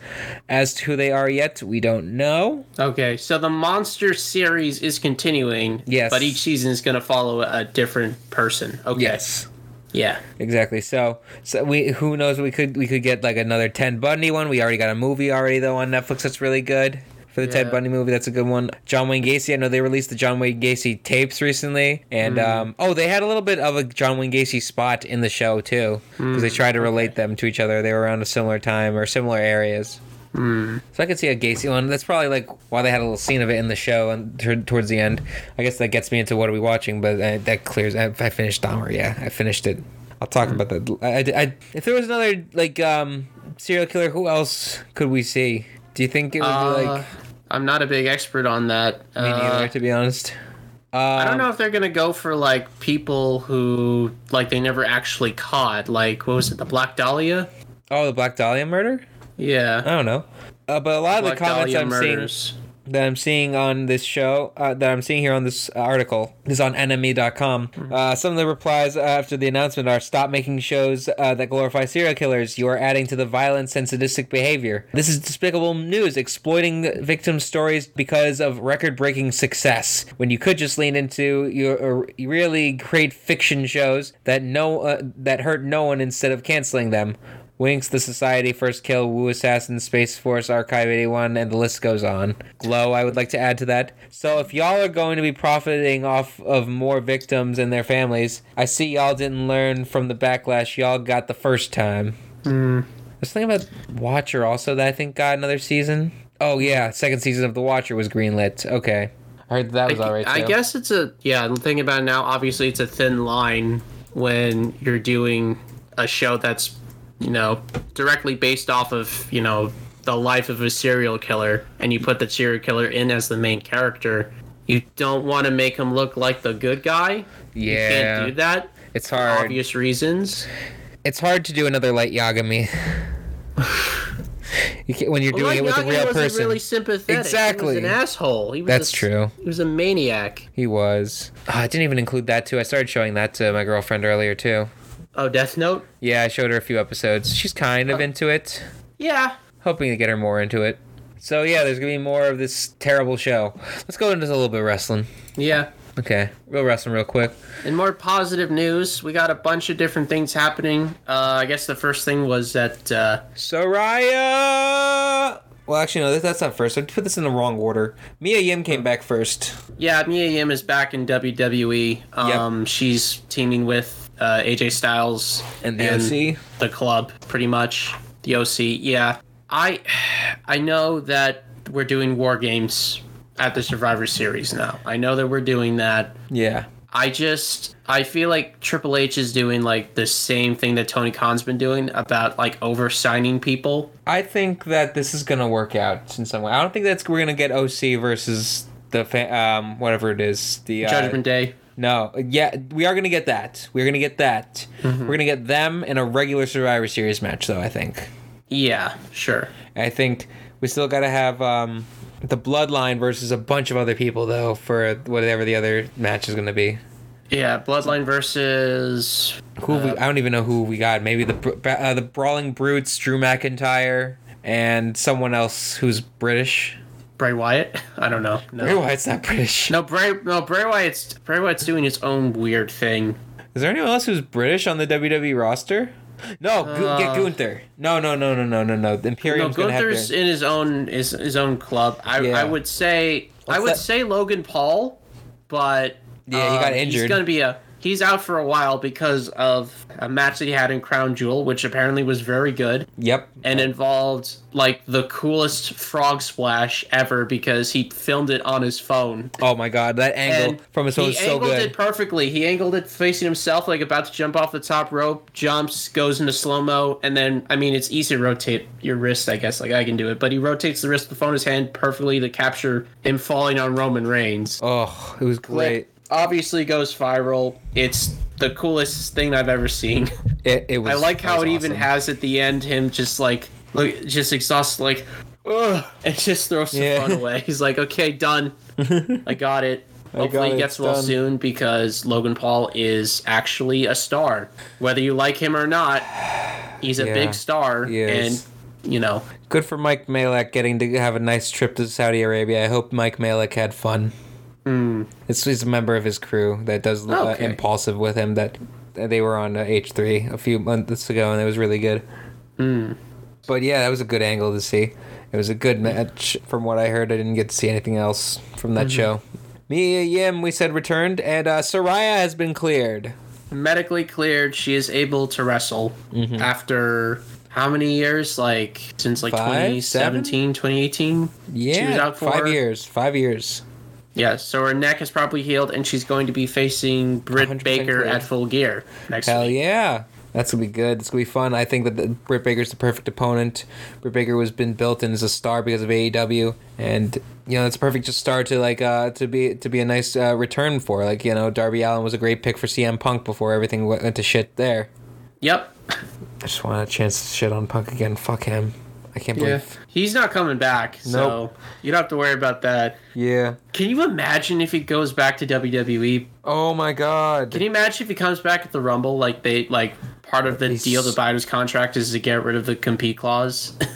Speaker 1: As to who they are yet, we don't know.
Speaker 2: Okay, so the monster series is continuing.
Speaker 1: Yes.
Speaker 2: But each season is going to follow a different person. Okay.
Speaker 1: Yes.
Speaker 2: Yeah.
Speaker 1: Exactly. So, so we who knows? We could we could get like another Ted Bundy one. We already got a movie already though on Netflix that's really good for the Ted
Speaker 2: Yeah.
Speaker 1: Bundy movie. That's a good one. John Wayne Gacy. I know they released the John Wayne Gacy tapes recently, and
Speaker 2: Mm.
Speaker 1: um oh they had a little bit of a John Wayne Gacy spot in the show too because
Speaker 2: Mm.
Speaker 1: they tried to relate them to each other. They were around a similar time or similar areas.
Speaker 2: Mm.
Speaker 1: So I could see a Gacy one. That's probably like why they had a little scene of it in the show and t- towards the end. I guess that gets me into what are we watching, but uh, that clears. I, I finished Dahmer. Yeah, I finished it. I'll talk about that. I, I, I- if there was another like um serial killer, who else could we see? Do you think it would be
Speaker 2: Uh,
Speaker 1: like
Speaker 2: I'm not a big expert on that.
Speaker 1: me
Speaker 2: Uh.
Speaker 1: To be honest, um,
Speaker 2: I don't know if they're gonna go for like people who like they never actually caught. Like what was it, the Black Dahlia?
Speaker 1: Oh, the Black Dahlia murder.
Speaker 2: Yeah.
Speaker 1: I don't know. Uh, but a lot of
Speaker 2: Black
Speaker 1: the comments
Speaker 2: Dahlia
Speaker 1: I'm
Speaker 2: murders.
Speaker 1: seeing that I'm seeing on this show, uh, that I'm seeing here on this article, is on NME.com. Uh, some of the replies after the announcement are stop making shows uh, that glorify serial killers. You are adding to the violence and sadistic behavior. This is despicable news, exploiting victim stories because of record breaking success. When you could just lean into your uh, really create fiction shows that no uh, that hurt no one instead of canceling them. Winx, The Society, First Kill, Wu Assassin, Space Force, Archive 81, and the list goes on. Glow, I would like to add to that. So if y'all are going to be profiting off of more victims and their families, I see y'all didn't learn from the backlash y'all got the first time. Hmm. There's something about Watcher also that I think got another season. Oh yeah, second season of The Watcher was greenlit. Okay. I heard that was alright too.
Speaker 2: I guess it's a yeah. I'm thinking about it now. Obviously, it's a thin line when you're doing a show that's you know directly based off of you know the life of a serial killer, and you put the serial killer in as the main character. You don't want to make him look like the good guy.
Speaker 1: Yeah.
Speaker 2: You can't do that.
Speaker 1: It's
Speaker 2: for
Speaker 1: hard.
Speaker 2: obvious reasons.
Speaker 1: It's hard to do another Light Yagami. you when you're doing
Speaker 2: Light
Speaker 1: it with a real
Speaker 2: wasn't
Speaker 1: person.
Speaker 2: really sympathetic.
Speaker 1: Exactly.
Speaker 2: He was an asshole. He was
Speaker 1: That's
Speaker 2: a-
Speaker 1: true.
Speaker 2: He was a maniac.
Speaker 1: He was. Ah, I didn't even include that too. I started showing that to my girlfriend earlier too.
Speaker 2: Oh, Death Note.
Speaker 1: Yeah, I showed her a few episodes. She's kind of into it.
Speaker 2: Yeah.
Speaker 1: Hoping to get her more into it. So yeah, there's gonna be more of this terrible show. Let's go into a little bit of wrestling.
Speaker 2: Yeah.
Speaker 1: Okay, real wrestling, real quick.
Speaker 2: And more positive news, we got a bunch of different things happening. Uh, I guess the first thing was that uh,
Speaker 1: Saraya. Well, actually, no. That's not first. I put this in the wrong order. Mia Yim came back first.
Speaker 2: yeah, Mia Yim is back in WWE. Um, she's teaming with uh, AJ Styles
Speaker 1: And the OC?
Speaker 2: the club, pretty much. The OC, yeah. I I know that we're doing war games at the Survivor Series now. I know that we're doing that.
Speaker 1: Yeah.
Speaker 2: I just I feel like Triple H is doing like the same thing that Tony Khan's been doing about like over signing people.
Speaker 1: I think that this is gonna work out in some way. I don't think that's we're gonna get OC versus the fa- um whatever it is the uh,
Speaker 2: Judgment Day.
Speaker 1: No, yeah, we are gonna get that. We're gonna get that.
Speaker 2: Mm-hmm.
Speaker 1: We're gonna get them in a regular Survivor Series match, though. I think.
Speaker 2: Yeah, sure.
Speaker 1: I think we still gotta have um, the Bloodline versus a bunch of other people, though, for whatever the other match is gonna be.
Speaker 2: Yeah, Bloodline versus
Speaker 1: Who have we, I don't even know who we got. Maybe the uh, the Brawling Brutes, Drew McIntyre, and someone else who's British.
Speaker 2: Bray Wyatt. I don't know. No,
Speaker 1: Bray Wyatt's not British.
Speaker 2: no Bray. No Bray Wyatt's Bray Wyatt's doing his own weird thing.
Speaker 1: Is there anyone else who's British on the WWE roster? No, Gu- get
Speaker 2: Uh,
Speaker 1: Gunther. No, no, no, no, no, no, no.
Speaker 2: No,
Speaker 1: Imperium's have
Speaker 2: Gunther's in his own his, his own club. I
Speaker 1: Yeah.
Speaker 2: I would say I would
Speaker 1: that?
Speaker 2: say Logan Paul, but
Speaker 1: Yeah, he got
Speaker 2: um,
Speaker 1: injured.
Speaker 2: He's gonna be a he's out for a while because of a match that he had in Crown Jewel, which apparently was very good
Speaker 1: Yep.
Speaker 2: and involved like the coolest frog splash ever because he filmed it on his phone.
Speaker 1: Oh my god, that angle
Speaker 2: And
Speaker 1: from his phone is so good.
Speaker 2: He angled it perfectly. He angled it facing himself, like about to jump off the top rope, jumps, goes into slow mo, and then I mean it's easy to rotate your wrist, I guess, like I can do it, but he rotates the wrist of the phone in his hand perfectly to capture him falling on Roman Reigns.
Speaker 1: Oh, it was great.
Speaker 2: Clip obviously goes viral. It's the coolest thing I've ever seen.
Speaker 1: It, it was.
Speaker 2: I like how it even
Speaker 1: awesome.
Speaker 2: has at the end him just like look just exhausted like ugh and just throws the
Speaker 1: Yeah.
Speaker 2: phone away. He's like, Okay, done. I got it. Hopefully
Speaker 1: got
Speaker 2: he gets well
Speaker 1: done.
Speaker 2: soon because Logan Paul is actually a star. Whether you like him or not, he's a
Speaker 1: Yeah,
Speaker 2: big star and you know,
Speaker 1: Good for Mike Majlak getting to have a nice trip to Saudi Arabia. I hope Mike Majlak had fun. It's he's a member of his crew that does uh.
Speaker 2: Okay.
Speaker 1: Impaulsive with him. That they were on uh, H three a few months ago, and it was really good.
Speaker 2: Hmm.
Speaker 1: But yeah, that was a good angle to see. It was a good match. From what I heard, I didn't get to see anything else from that
Speaker 2: Mm-hmm.
Speaker 1: show. Mia Yim, we said returned, and uh, Saraya has been cleared.
Speaker 2: medically cleared, she is able to wrestle
Speaker 1: Mm-hmm.
Speaker 2: after how many years? Like since like
Speaker 1: Five,
Speaker 2: 2017, 2018?
Speaker 1: Yeah,
Speaker 2: She was out for
Speaker 1: five years. Five years.
Speaker 2: Yeah, so her neck is probably healed, and she's going to be facing Britt Baker
Speaker 1: cleared.
Speaker 2: at Full Gear next
Speaker 1: Hell
Speaker 2: week.
Speaker 1: yeah. That's gonna be good. It's gonna be fun. I think that the, Britt Baker's the perfect opponent. Britt Baker was been built in as a star because of AEW, and you know it's a perfect just star to like uh to be to be a nice uh, return for. Like you know Darby Allin was a great pick for CM Punk before everything went, went to shit there.
Speaker 2: Yep.
Speaker 1: I just want a chance to shit on Punk again. Fuck him. I can't believe. Yeah.
Speaker 2: He's not coming back, so you don't have to worry about that.
Speaker 1: Yeah.
Speaker 2: Can you imagine if he goes back to WWE?
Speaker 1: Oh my god.
Speaker 2: Can you imagine if he comes back at the Rumble? Like they like part of the
Speaker 1: He's-
Speaker 2: deal to buy his contract is to get rid of the compete clause.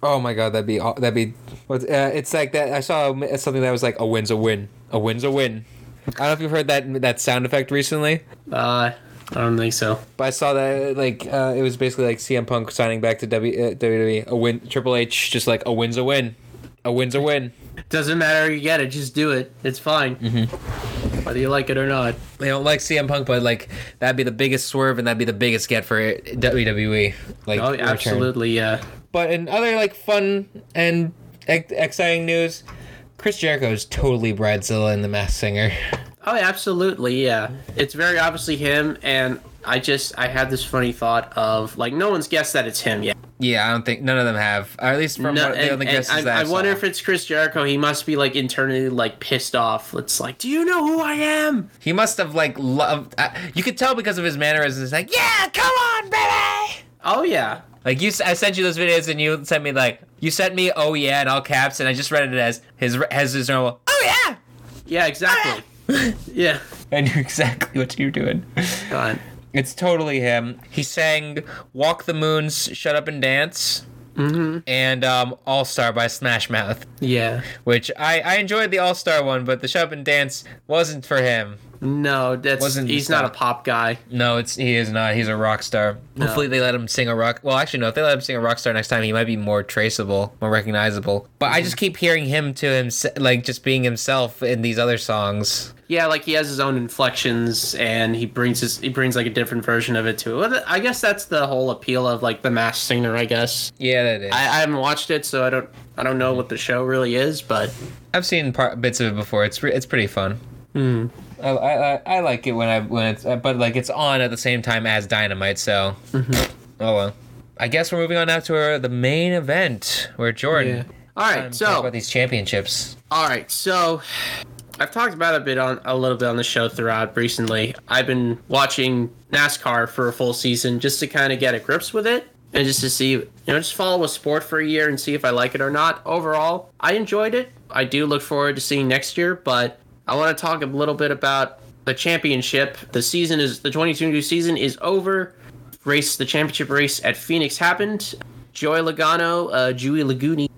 Speaker 1: Oh my god, that'd be that'd be. Uh, it's like that. I saw something that was like a win's a win. A win's a win. I don't know if you've heard that that sound effect recently,
Speaker 2: uh, I don't think so.
Speaker 1: but I saw that like uh, it was basically like CM Punk signing back to w, uh, WWE. A win, Triple H just like a win's a win. A win's a win.
Speaker 2: Doesn't matter, you get it. Just do it. It's fine.
Speaker 1: Mm-hmm.
Speaker 2: Whether you like it or not.
Speaker 1: They don't like CM Punk, but like that'd be the biggest swerve and that'd be the biggest get for WWE. Like
Speaker 2: Oh,
Speaker 1: return.
Speaker 2: absolutely, yeah.
Speaker 1: But in other like fun and ex- exciting news, Chris Jericho is totally Bridezilla in The Masked Singer.
Speaker 2: Oh, absolutely, yeah. It's very obviously him, and I just I had this funny thought of like no one's guessed that it's him yet.
Speaker 1: Yeah, I don't think none of them have. Or at least from
Speaker 2: No,
Speaker 1: what the
Speaker 2: and-
Speaker 1: other
Speaker 2: and
Speaker 1: guesses
Speaker 2: I,
Speaker 1: that
Speaker 2: I wonder if it's Chris Jericho. He must be like internally like pissed off. It's like, do you know who I am?
Speaker 1: he must have like loved. Uh, you could tell because of his mannerisms. It's like, yeah, come on, baby.
Speaker 2: Oh yeah,
Speaker 1: Like you, I sent you those videos and you sent me like you sent me oh yeah in all caps and I just read it as his as his normal oh yeah.
Speaker 2: yeah, exactly. yeah.
Speaker 1: I knew exactly what you were doing.
Speaker 2: God.
Speaker 1: It's totally him. He sang "Walk the Moon's Shut Up and Dance" and um, "All Star" by Smash Mouth.
Speaker 2: Yeah.
Speaker 1: which I, I enjoyed the All Star one, but the Shut Up and Dance wasn't for him.
Speaker 2: No, that's
Speaker 1: Wasn't
Speaker 2: he's not a pop guy.
Speaker 1: No, it's he is not. He's a rock star. Hopefully they let him sing a rock. Well, actually, no. If they let him sing a rock star next time, he might be more traceable, more recognizable. But I mm-hmm. just keep hearing him to him, like just being himself in these other songs.
Speaker 2: Yeah, like he has his own inflections, and he brings his he brings like a different version of it to it. I guess that's the whole appeal of like the Masked Singer. I guess
Speaker 1: Yeah, that is.
Speaker 2: I, I haven't watched it, so I don't I don't know what the show really is, but
Speaker 1: I've seen part, bits of it before. It's re- it's pretty fun. I, I, I- I like it when I when it's uh, but like it's on at the same time as Dynamite. So oh well. I guess we're moving on now to our, the main event where Jordan.
Speaker 2: all
Speaker 1: time
Speaker 2: right. So
Speaker 1: about these championships.
Speaker 2: All right, so I've talked about it a bit on a little bit on the show throughout recently. I've been watching NASCAR for a full season just to kind of get a grips with it and just to see, you know, just follow a sport for a year and see if I like it or not. Overall, I enjoyed it. I do look forward to seeing next year, but I want to talk a little bit about the championship. The season is the 2022 season is over. Race the championship race at Phoenix happened. Joey Logano, uh, Joey Laguni,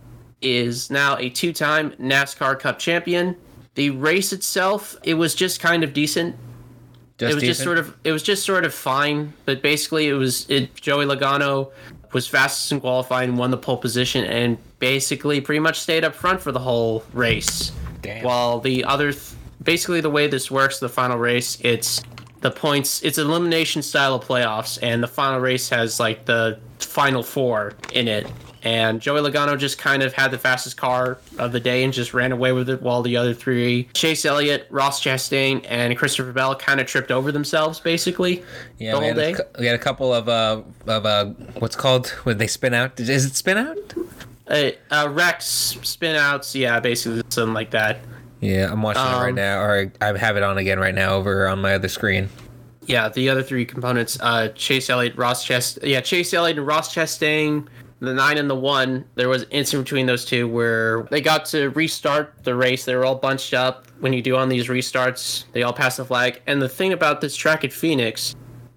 Speaker 2: is now a two-time NASCAR Cup champion. The race itself, it was just kind of decent.
Speaker 1: Just
Speaker 2: it was just sort of it was just sort of fine, but basically it was it Joey Logano was fastest in qualifying, won the pole position, and basically pretty much stayed up front for the whole race.
Speaker 1: Damn.
Speaker 2: While the other, th- basically the way this works, the final race, it's the points, it's an elimination style of playoffs, and the final race has like the final four in it. And Joey Logano just kind of had the fastest car of the day and just ran away with it, while the other three, Chase Elliott, Ross Chastain, and Christopher Bell, kind of tripped over themselves, basically,
Speaker 1: yeah,
Speaker 2: the
Speaker 1: we
Speaker 2: whole
Speaker 1: had, a,
Speaker 2: day.
Speaker 1: we had a couple of uh of uh what's called when they spin out. Is it spin out?
Speaker 2: Uh, uh, Rex, spin outs, yeah, basically something like that.
Speaker 1: Yeah, I'm watching it right
Speaker 2: Um,
Speaker 1: now, or I have it on again right now over on my other screen.
Speaker 2: Yeah, the other three components, uh, Chase Elliott, Ross Chest, yeah, Chase Elliott and Ross Chastain, the nine and the one. There was an instant between those two where they got to restart the race. They were all bunched up. When you do on these restarts, they all pass the flag. And the thing about this track at Phoenix,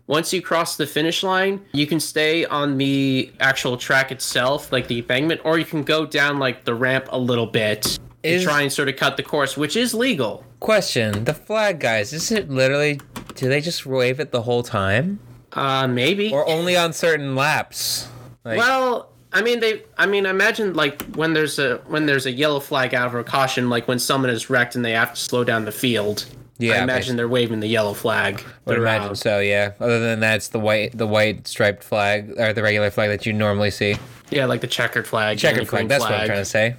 Speaker 2: once you cross the finish line, you can stay on the actual track itself, like the embankment, or you can go down like the ramp a little bit
Speaker 1: Is-
Speaker 2: to try and sort of cut the course, which is legal.
Speaker 1: Question: The flag guys, is it literally? Do they just wave it the whole time,
Speaker 2: Uh, maybe.
Speaker 1: or only on certain laps? Like,
Speaker 2: Well, I mean they I mean imagine like when there's a when there's a yellow flag out of a caution like when someone is wrecked and they have to slow down the field.
Speaker 1: Yeah,
Speaker 2: I imagine they're waving the yellow flag.
Speaker 1: would imagine so. Yeah. Other than that, it's the white the white striped flag or the regular flag that you normally see.
Speaker 2: Yeah, like the checkered flag.
Speaker 1: Checkered flag. That's what I'm trying to say.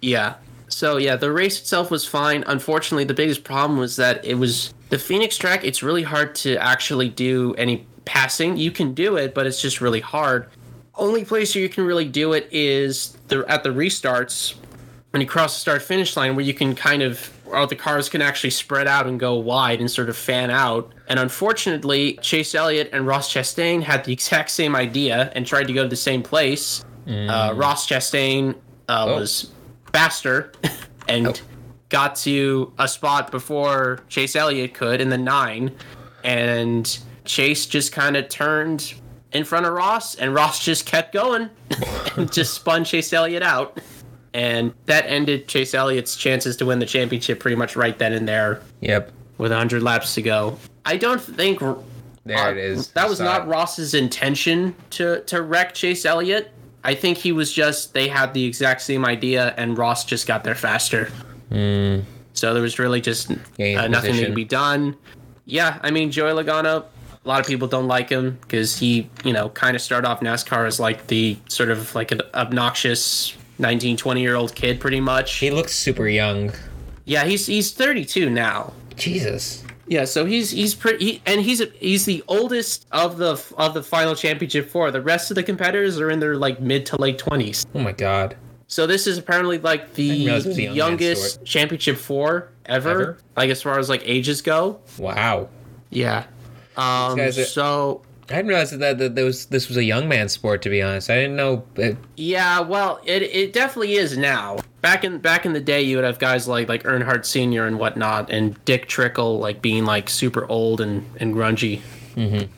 Speaker 2: Yeah. So yeah, the race itself was fine. Unfortunately, the biggest problem was that it was the Phoenix track. It's really hard to actually do any passing. You can do it, but it's just really hard. Only place where you can really do it is the at the restarts when you cross the start finish line, where you can kind of or the cars can actually spread out and go wide and sort of fan out. And unfortunately, Chase Elliott and Ross Chastain had the exact same idea and tried to go to the same place. Uh, Ross Chastain uh,
Speaker 1: Oh.
Speaker 2: was faster and got to a spot before Chase Elliott could in the nine, and Chase just kind of turned in front of Ross, and Ross just kept going and just spun Chase Elliott out. And that ended Chase Elliott's chances to win the championship pretty much right then and there
Speaker 1: Yep.
Speaker 2: with 100 laps to go. I don't think
Speaker 1: There
Speaker 2: uh,
Speaker 1: it is.
Speaker 2: That was
Speaker 1: Saw
Speaker 2: not. Ross's intention to to wreck Chase Elliott. I think he was just they had the exact same idea, and Ross just got there faster. So there was really just uh, nothing could be done. Yeah, I mean Joey Logano. A lot of people don't like him because he, you know, kind of started off NASCAR as like the sort of like an obnoxious 19, 20 year old kid, pretty much.
Speaker 1: He looks super young.
Speaker 2: Yeah, he's he's 32 now.
Speaker 1: Jesus.
Speaker 2: Yeah, so he's he's pretty, he, and he's he's the oldest of the of the final championship four. The rest of the competitors are in their like mid to late twenties.
Speaker 1: Oh my god.
Speaker 2: So this is apparently like the
Speaker 1: didn't realize it was a young
Speaker 2: youngest championship four ever,
Speaker 1: Ever?
Speaker 2: Like as far as like ages go.
Speaker 1: Wow.
Speaker 2: Yeah. Um. So
Speaker 1: I didn't realize that, that there was this was a young man's sport. To be honest, I didn't know. It,
Speaker 2: yeah, well, it it definitely is now. Back in back in the day, you would have guys like like Earnhardt Senior and whatnot, and Dick Trickle like being like super old and and grungy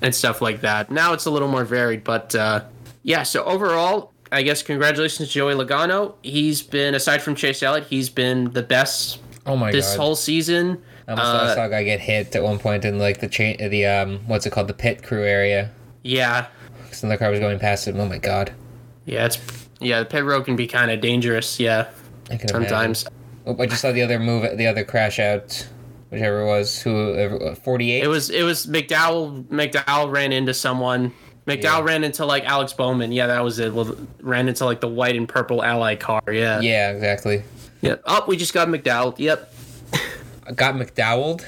Speaker 2: and stuff like that. Now it's a little more varied, but uh, yeah. So overall, I guess congratulations to Joey Logano. He's been aside from Chase Elliott, he's been the best
Speaker 1: oh my
Speaker 2: this
Speaker 1: god.
Speaker 2: whole season.
Speaker 1: I almost saw-
Speaker 2: uh,
Speaker 1: saw a guy get hit at one point in like the chain, the um, what's it called, the pit crew area.
Speaker 2: Yeah,
Speaker 1: Because another car was going past him. Oh my god.
Speaker 2: yeah, it's yeah. The pit road can be kind of dangerous. Yeah,
Speaker 1: I can
Speaker 2: sometimes.
Speaker 1: Imagine. Oh, I just saw the other move, the other crash out, whichever it was. Who, forty eight.
Speaker 2: It was it was McDowell. McDowell ran into someone McDowell
Speaker 1: Yeah.
Speaker 2: ran into like Alex Bowman. Yeah, that was it. Well, ran into like the white and purple Ally car. Yeah.
Speaker 1: Yeah, exactly.
Speaker 2: Yeah. Oh, we just got McDowell. Yep.
Speaker 1: Got McDowelled.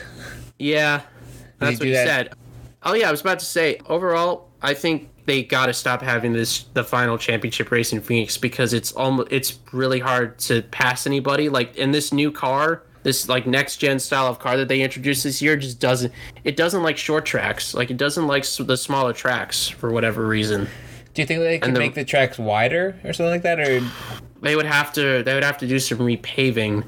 Speaker 2: Yeah. That's what he
Speaker 1: that?
Speaker 2: said. Oh yeah, I was about to say. Overall, I think they got to stop having this the final championship race in Phoenix because it's almost it's really hard to pass anybody. Like in this new car, this like next gen style of car that they introduced this year just doesn't it doesn't like short tracks. Like it doesn't like the smaller tracks for whatever reason.
Speaker 1: Do you think they could
Speaker 2: the-
Speaker 1: make the tracks wider or something like that? Or
Speaker 2: They would have to they would have to do some repaving.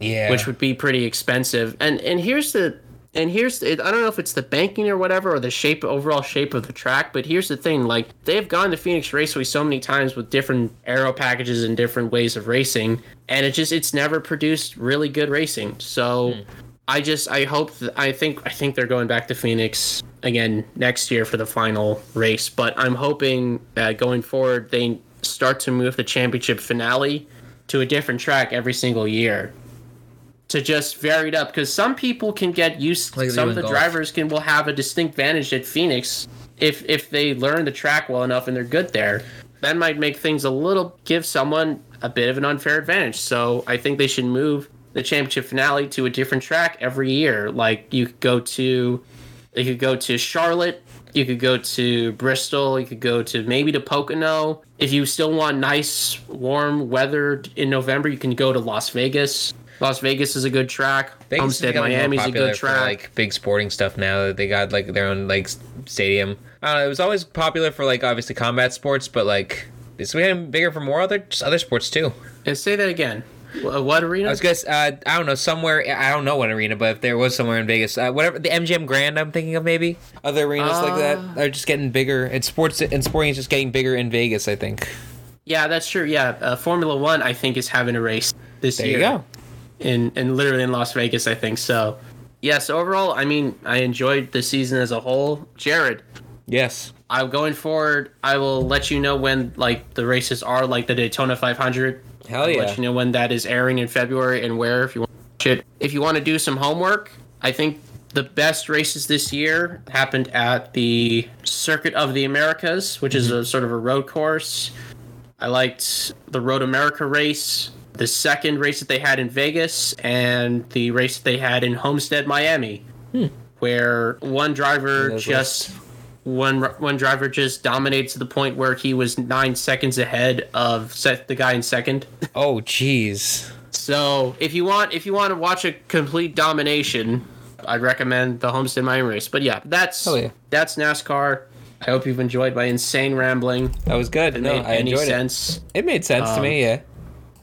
Speaker 1: Yeah,
Speaker 2: which would be pretty expensive. And and here's the and here's the, I don't know if it's the banking or whatever or the shape overall shape of the track, but here's the thing: like they've gone to Phoenix Raceway so many times with different aero packages and different ways of racing, and it just it's never produced really good racing. So. Hmm. I just I hope that, I think I think they're going back to Phoenix again next year for the final race, but I'm hoping that going forward they start to move the championship finale to a different track every single year to just vary it up because some people can get used
Speaker 1: Like
Speaker 2: some of the
Speaker 1: golf.
Speaker 2: drivers can will have a distinct advantage at Phoenix if if they learn the track well enough and they're good there. That might make things a little give someone a bit of an unfair advantage. So I think they should move the championship finale to a different track every year. Like you could go to you could go to Charlotte you could go to Bristol you could go to maybe to Pocono. If you still want nice warm weather in November you can go to Las Vegas Las Vegas is a good track.
Speaker 1: Vegas
Speaker 2: Homestead Miami's a good
Speaker 1: for,
Speaker 2: track.
Speaker 1: like big sporting stuff now. That they got like their own like stadium. I know. It was always popular for like obviously combat sports, but like it's getting bigger for more other just other sports too.
Speaker 2: and say that again. What arena?
Speaker 1: I was guess uh, I don't know somewhere I don't know what arena, but if there was somewhere in Vegas, uh, whatever the MGM Grand I'm thinking of maybe other arenas like
Speaker 2: Uh.
Speaker 1: that are just getting bigger. And sports and sporting is just getting bigger in Vegas. I think.
Speaker 2: yeah, that's true. Yeah, uh, Formula One I think is having a race this
Speaker 1: There
Speaker 2: year.
Speaker 1: you go.
Speaker 2: In in literally in Las Vegas, I think so. Yes, overall, I mean, I enjoyed the season as a whole. Jared,
Speaker 1: Yes.
Speaker 2: I'm going forward. I will let you know when like the races are, like the Daytona 500.
Speaker 1: Hell
Speaker 2: I'll
Speaker 1: yeah.
Speaker 2: let you know when that is airing in February and where if you want to. If you want to do some homework, I think the best races this year happened at the Circuit of the Americas, which is mm-hmm. a sort of a road course. I liked the Road America race, the second race that they had in Vegas, and the race that they had in Homestead, Miami, hmm. where one driver just one one driver just dominated to the point where he was nine seconds ahead of set the guy in second.
Speaker 1: Oh jeez.
Speaker 2: So if you want if you want to watch a complete domination, I'd recommend the Homestead Miami race. But yeah, that's
Speaker 1: yeah.
Speaker 2: that's NASCAR. I hope you've enjoyed my insane rambling.
Speaker 1: That was good.
Speaker 2: It
Speaker 1: No,
Speaker 2: made
Speaker 1: I enjoyed it.
Speaker 2: sense.
Speaker 1: It made sense to me. Um, yeah.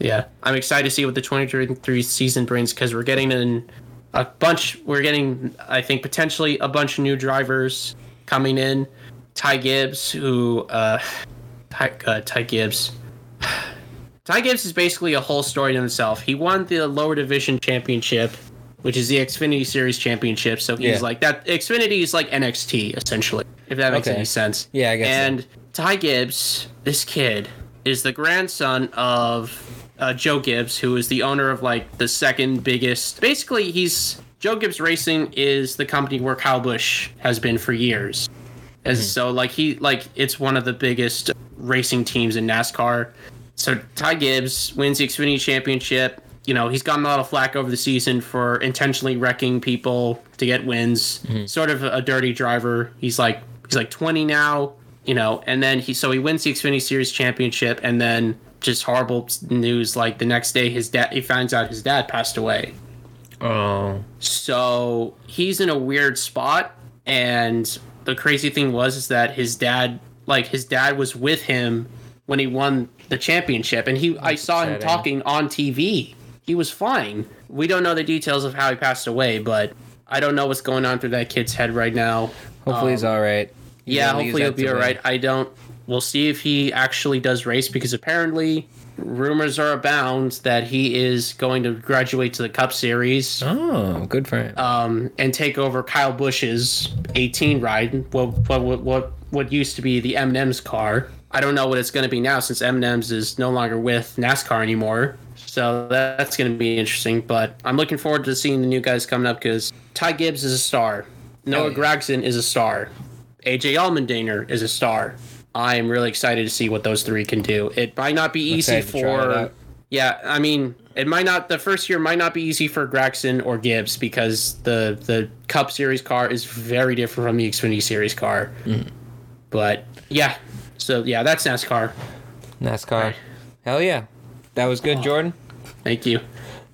Speaker 2: Yeah, I'm excited to see what the 2023 season brings because we're getting in a bunch. We're getting, I think, potentially a bunch of new drivers coming in. Ty Gibbs, who, uh, Ty, uh, Ty Gibbs. Ty Gibbs is basically a whole story in himself. He won the lower division championship, which is the Xfinity Series championship. So he's
Speaker 1: Yeah.
Speaker 2: like that. Xfinity is like NXT essentially, if that makes
Speaker 1: Okay.
Speaker 2: any sense.
Speaker 1: Yeah, I guess so.
Speaker 2: And Ty Gibbs, this kid, is the grandson of uh, Joe Gibbs, who is the owner of like the second biggest. Basically, he's Joe Gibbs Racing is the company where Kyle Busch has been for years. And
Speaker 1: Hmm.
Speaker 2: so like he like it's one of the biggest racing teams in NASCAR. So Ty Gibbs wins the Xfinity Championship. You know, he's gotten a lot of flack over the season for intentionally wrecking people to get wins.
Speaker 1: Mm-hmm.
Speaker 2: Sort of a dirty driver. He's like he's like 20 now, you know, and then he so he wins the Xfinity Series Championship and then just horrible news like the next day his dad he finds out his dad passed away.
Speaker 1: Oh.
Speaker 2: So he's in a weird spot, and the crazy thing was is that his dad, like his dad, was with him when he won the championship, and he I saw him talking on TV. He was fine. We don't know the details of how he passed away, but I don't know what's going on through that kid's head right now.
Speaker 1: Hopefully he's um, all right. You
Speaker 2: Yeah, hopefully he'll be all right. I don't. We'll see if he actually does race because apparently rumors are abound that he is going to graduate to the Cup Series
Speaker 1: Oh, good for him.
Speaker 2: um, and take over Kyle Busch's 18 ride. What what what what what used to be the M&M's car. I don't know what it's going to be now since M&M's is no longer with NASCAR anymore. So that's going to be interesting. But I'm looking forward to seeing the new guys coming up because Ty Gibbs is a star. Noah
Speaker 1: yeah.
Speaker 2: Gragson is a star. AJ Allmendinger is a star. I am really excited to see what those three can do. It might not be easy
Speaker 1: excited to try it
Speaker 2: for. Yeah, I mean, it might not. The first year might not be easy for Gragson or Gibbs because the the Cup Series car is very different from the Xfinity Series car.
Speaker 1: Mm-hmm.
Speaker 2: But yeah, so yeah, that's NASCAR.
Speaker 1: NASCAR. Hell yeah. That was good, Jordan.
Speaker 2: Thank you.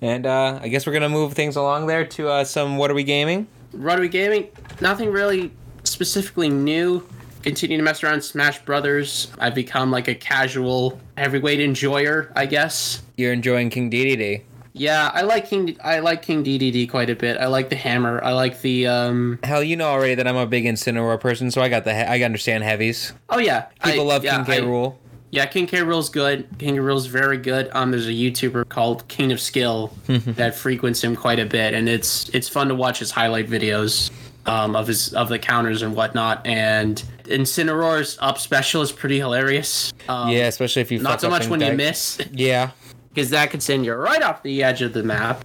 Speaker 1: And uh, I guess we're gonna move things along there to uh, some what are we gaming?
Speaker 2: What are we Gaming, nothing really specifically new. Continue to mess around Smash Brothers. I've become like a casual heavyweight enjoyer, I guess.
Speaker 1: You're enjoying King DDD.
Speaker 2: Yeah, I like King. I like King DDD quite a bit. I like the hammer. I like the. um
Speaker 1: Hell, you know already that I'm a big Incineroar person, so I got the he- I understand heavies.
Speaker 2: Oh yeah,
Speaker 1: People
Speaker 2: I-
Speaker 1: love
Speaker 2: yeah,
Speaker 1: King K.
Speaker 2: I-
Speaker 1: Rool.
Speaker 2: Yeah, King K. Rool's good. King K. Rool's very good. Um, there's a YouTuber called King of Skill that frequents him quite a bit, and it's it's fun to watch his highlight videos um, of his of the counters and whatnot. And Incineroar's up special is pretty hilarious. Um,
Speaker 1: Yeah, especially if you
Speaker 2: not so much when you miss,
Speaker 1: Yeah,
Speaker 2: because that could send you right off the edge of the map.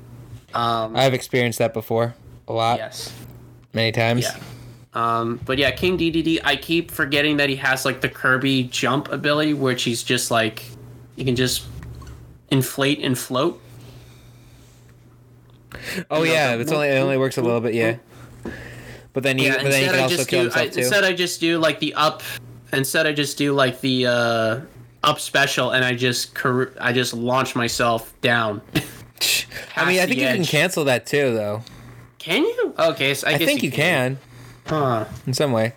Speaker 2: Um,
Speaker 1: I've experienced that before, a lot,
Speaker 2: yes.
Speaker 1: many times.
Speaker 2: Yeah. Um, but yeah, King DDD, I keep forgetting that he has like the Kirby jump ability, which he's just like, you can just inflate and float.
Speaker 1: Oh
Speaker 2: You know,
Speaker 1: yeah, it's only it only works a little bit, yeah. But then you
Speaker 2: Yeah,
Speaker 1: but then you
Speaker 2: instead
Speaker 1: can
Speaker 2: I
Speaker 1: also
Speaker 2: just
Speaker 1: kill
Speaker 2: do, I,
Speaker 1: too.
Speaker 2: instead I just do like the up, instead I just do like the uh, up special, and I just I just launch myself down.
Speaker 1: I mean, I think you can cancel that too, though.
Speaker 2: Can you? Okay, so I,
Speaker 1: I think you can
Speaker 2: Huh.
Speaker 1: in some way.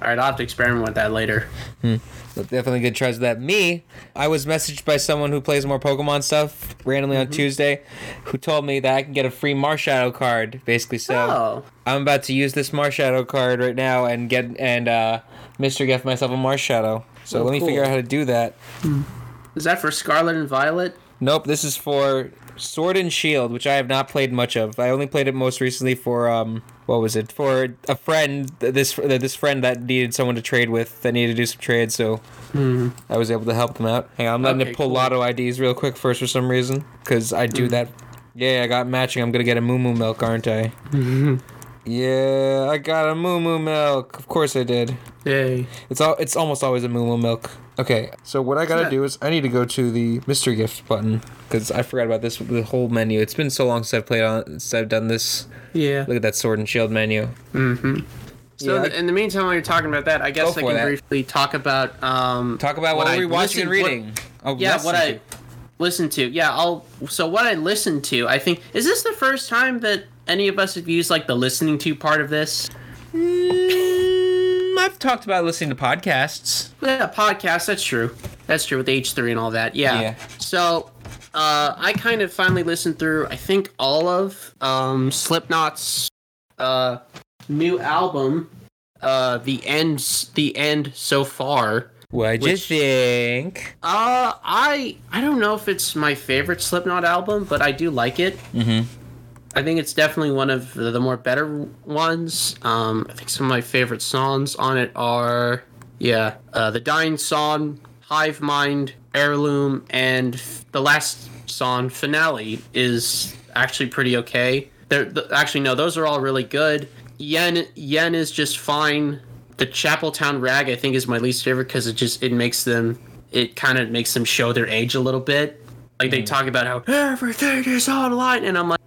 Speaker 2: All right, I'll have to experiment with that later.
Speaker 1: But definitely good tries with that. Me, I was messaged by someone who plays more Pokemon stuff randomly
Speaker 2: Mm-hmm.
Speaker 1: on Tuesday, who told me that I can get a free Marshadow card, basically. So
Speaker 2: Oh,
Speaker 1: I'm about to use this Marshadow card right now and get and uh, Mr. Gift myself a Marshadow. So
Speaker 2: Oh,
Speaker 1: let me
Speaker 2: cool.
Speaker 1: figure out how to do that.
Speaker 2: is that for Scarlet and Violet?
Speaker 1: Nope, this is for Sword and Shield, which I have not played much of. I only played it most recently for um, what was it? For a friend, this this friend that needed someone to trade with, that needed to do some trades. So mm-hmm. I was able to help them out. Hang on, I'm letting.
Speaker 2: Okay,
Speaker 1: it pull
Speaker 2: cool.
Speaker 1: Lotto IDs real quick first for some reason, because I do mm. that. Yeah, I got matching. I'm gonna get a Moo Moo milk, aren't I? Mm-hmm. yeah, I got a Moo Moo milk. Of course I did.
Speaker 2: Yay.
Speaker 1: It's all. It's almost always a Moo Moo milk. Okay, so what I gotta
Speaker 2: that?
Speaker 1: do is I need to go to the Mystery Gift button because I forgot about this. The whole menu. It's been so long since I've played on. Since I've done this.
Speaker 2: Yeah.
Speaker 1: Look at that Sword and Shield menu. Mm-hmm.
Speaker 2: So
Speaker 1: Yeah,
Speaker 2: in the meantime, while you're talking about that, I guess I can
Speaker 1: that.
Speaker 2: briefly talk about um,
Speaker 1: Talk about what,
Speaker 2: I
Speaker 1: we're watching and
Speaker 2: listened- what-
Speaker 1: reading. Oh,
Speaker 2: yeah,
Speaker 1: listen
Speaker 2: what I
Speaker 1: to.
Speaker 2: listened to. Yeah, I'll. So what I listened to, I think, is this the first time that any of us have used like the listening to part of this?
Speaker 1: I've talked about listening to podcasts.
Speaker 2: Yeah, podcasts. That's true. That's true with H three and all that. Yeah.
Speaker 1: Yeah.
Speaker 2: So, uh, I kind of finally listened through. I think all of um, Slipknot's uh, new album. Uh, the end. The end so far.
Speaker 1: What'd you think?
Speaker 2: Uh, I I don't know if it's my favorite Slipknot album, but I do like it.
Speaker 1: Mhm.
Speaker 2: I think it's definitely one of the, more better ones. Um, I think some of my favorite songs on it are, yeah, uh, the Dying Song, Hive Mind, Heirloom, and f- the last song, Finale, is actually pretty okay. They're th- actually no, those are all really good. Yen Yen is just fine. The Chapeltown Rag I think is my least favorite because it just it makes them it kind of makes them show their age a little bit. Like they talk about how everything is online, and I'm like,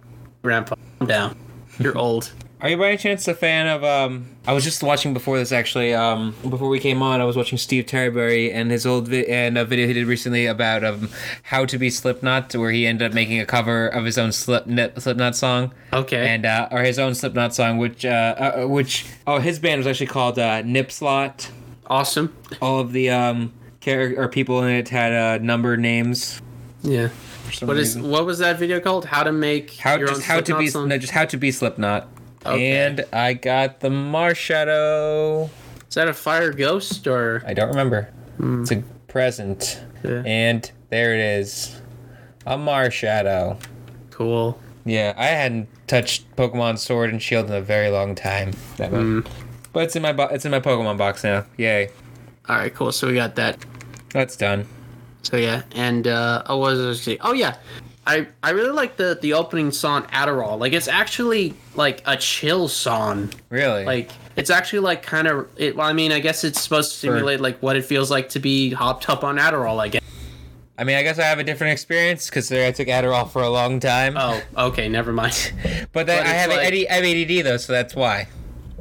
Speaker 2: Grandpa, calm down. You're old.
Speaker 1: Are you by any chance a fan of um I was just watching before this actually um before we came on I was watching Steve Terreberry and his old vi- and a video he did recently about um how to be Slipknot where he ended up making a cover of his own Slip Slipknot song
Speaker 2: Okay.
Speaker 1: and uh or his own Slipknot song which uh, uh which oh his band was actually called uh Nipslot
Speaker 2: awesome.
Speaker 1: all of the um character or people in it had uh number names
Speaker 2: Yeah. What is
Speaker 1: reason.
Speaker 2: what was that video called? How to make
Speaker 1: how
Speaker 2: your
Speaker 1: just
Speaker 2: own
Speaker 1: how to be
Speaker 2: song?
Speaker 1: no, just how to be Slipknot
Speaker 2: Okay.
Speaker 1: and I got the Marshadow
Speaker 2: Is that a fire ghost or?
Speaker 1: I don't remember. Hmm. It's a present.
Speaker 2: Yeah.
Speaker 1: And there it is. A Marshadow.
Speaker 2: Cool.
Speaker 1: Yeah, I hadn't touched Pokemon Sword and Shield in a very long time. That one. But it's in my bo- it's in my Pokemon box now. Yay.
Speaker 2: All right, cool. So we got that.
Speaker 1: That's done.
Speaker 2: So yeah, and uh, oh, what was I gonna say? Oh yeah, I I really like the the opening song Adderall. Like it's actually like a chill song.
Speaker 1: Really?
Speaker 2: Like it's actually like kind of it. Well, I mean, I guess it's supposed to simulate like what it feels like to be hopped up on Adderall. I guess.
Speaker 1: I mean, I guess I have a different experience because I took Adderall for a long time.
Speaker 2: Oh, okay, never mind.
Speaker 1: but then
Speaker 2: but
Speaker 1: I have
Speaker 2: like-
Speaker 1: AD, I have ADD though, so that's why.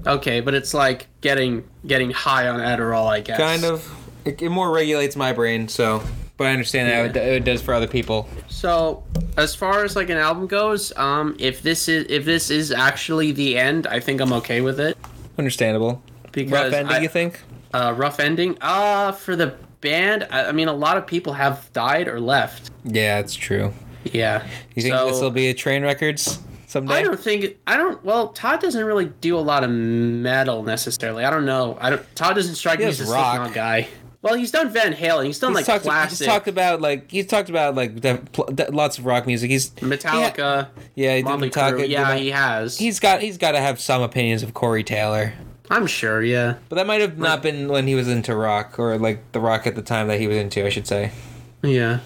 Speaker 2: okay, but it's like getting getting high on Adderall. I guess.
Speaker 1: Kind of. It, it more regulates my brain, so. But I understand that it, it does for other people.
Speaker 2: So, as far as like an album goes, um, if this is if this is actually the end, I think I'm okay with it.
Speaker 1: Understandable.
Speaker 2: Because
Speaker 1: Rough ending,
Speaker 2: I-
Speaker 1: you think?
Speaker 2: Uh, rough ending. Uh, for the band, I, I mean, a lot of people have died or left.
Speaker 1: Yeah, it's true.
Speaker 2: Yeah.
Speaker 1: You think
Speaker 2: So-
Speaker 1: this will be a Trainwreckords someday?
Speaker 2: I don't think I don't. Well, Todd doesn't really do a lot of metal necessarily. I don't know. I don't. Todd doesn't strike
Speaker 1: He
Speaker 2: me as a
Speaker 1: rock.
Speaker 2: Guy. Well, he's done Van Halen. He's done
Speaker 1: He's
Speaker 2: like
Speaker 1: talked,
Speaker 2: classic
Speaker 1: he's talked about like he's talked about like the, the- lots of rock music. He's
Speaker 2: Metallica,
Speaker 1: yeah, he did
Speaker 2: Motley
Speaker 1: Metallica, did
Speaker 2: Yeah,
Speaker 1: that.
Speaker 2: he has.
Speaker 1: he's got he's got to have some opinions of Corey Taylor.
Speaker 2: I'm sure. Yeah.
Speaker 1: But that might have not been when he was into rock or like the rock at the time that he was into, I should say.
Speaker 2: Yeah.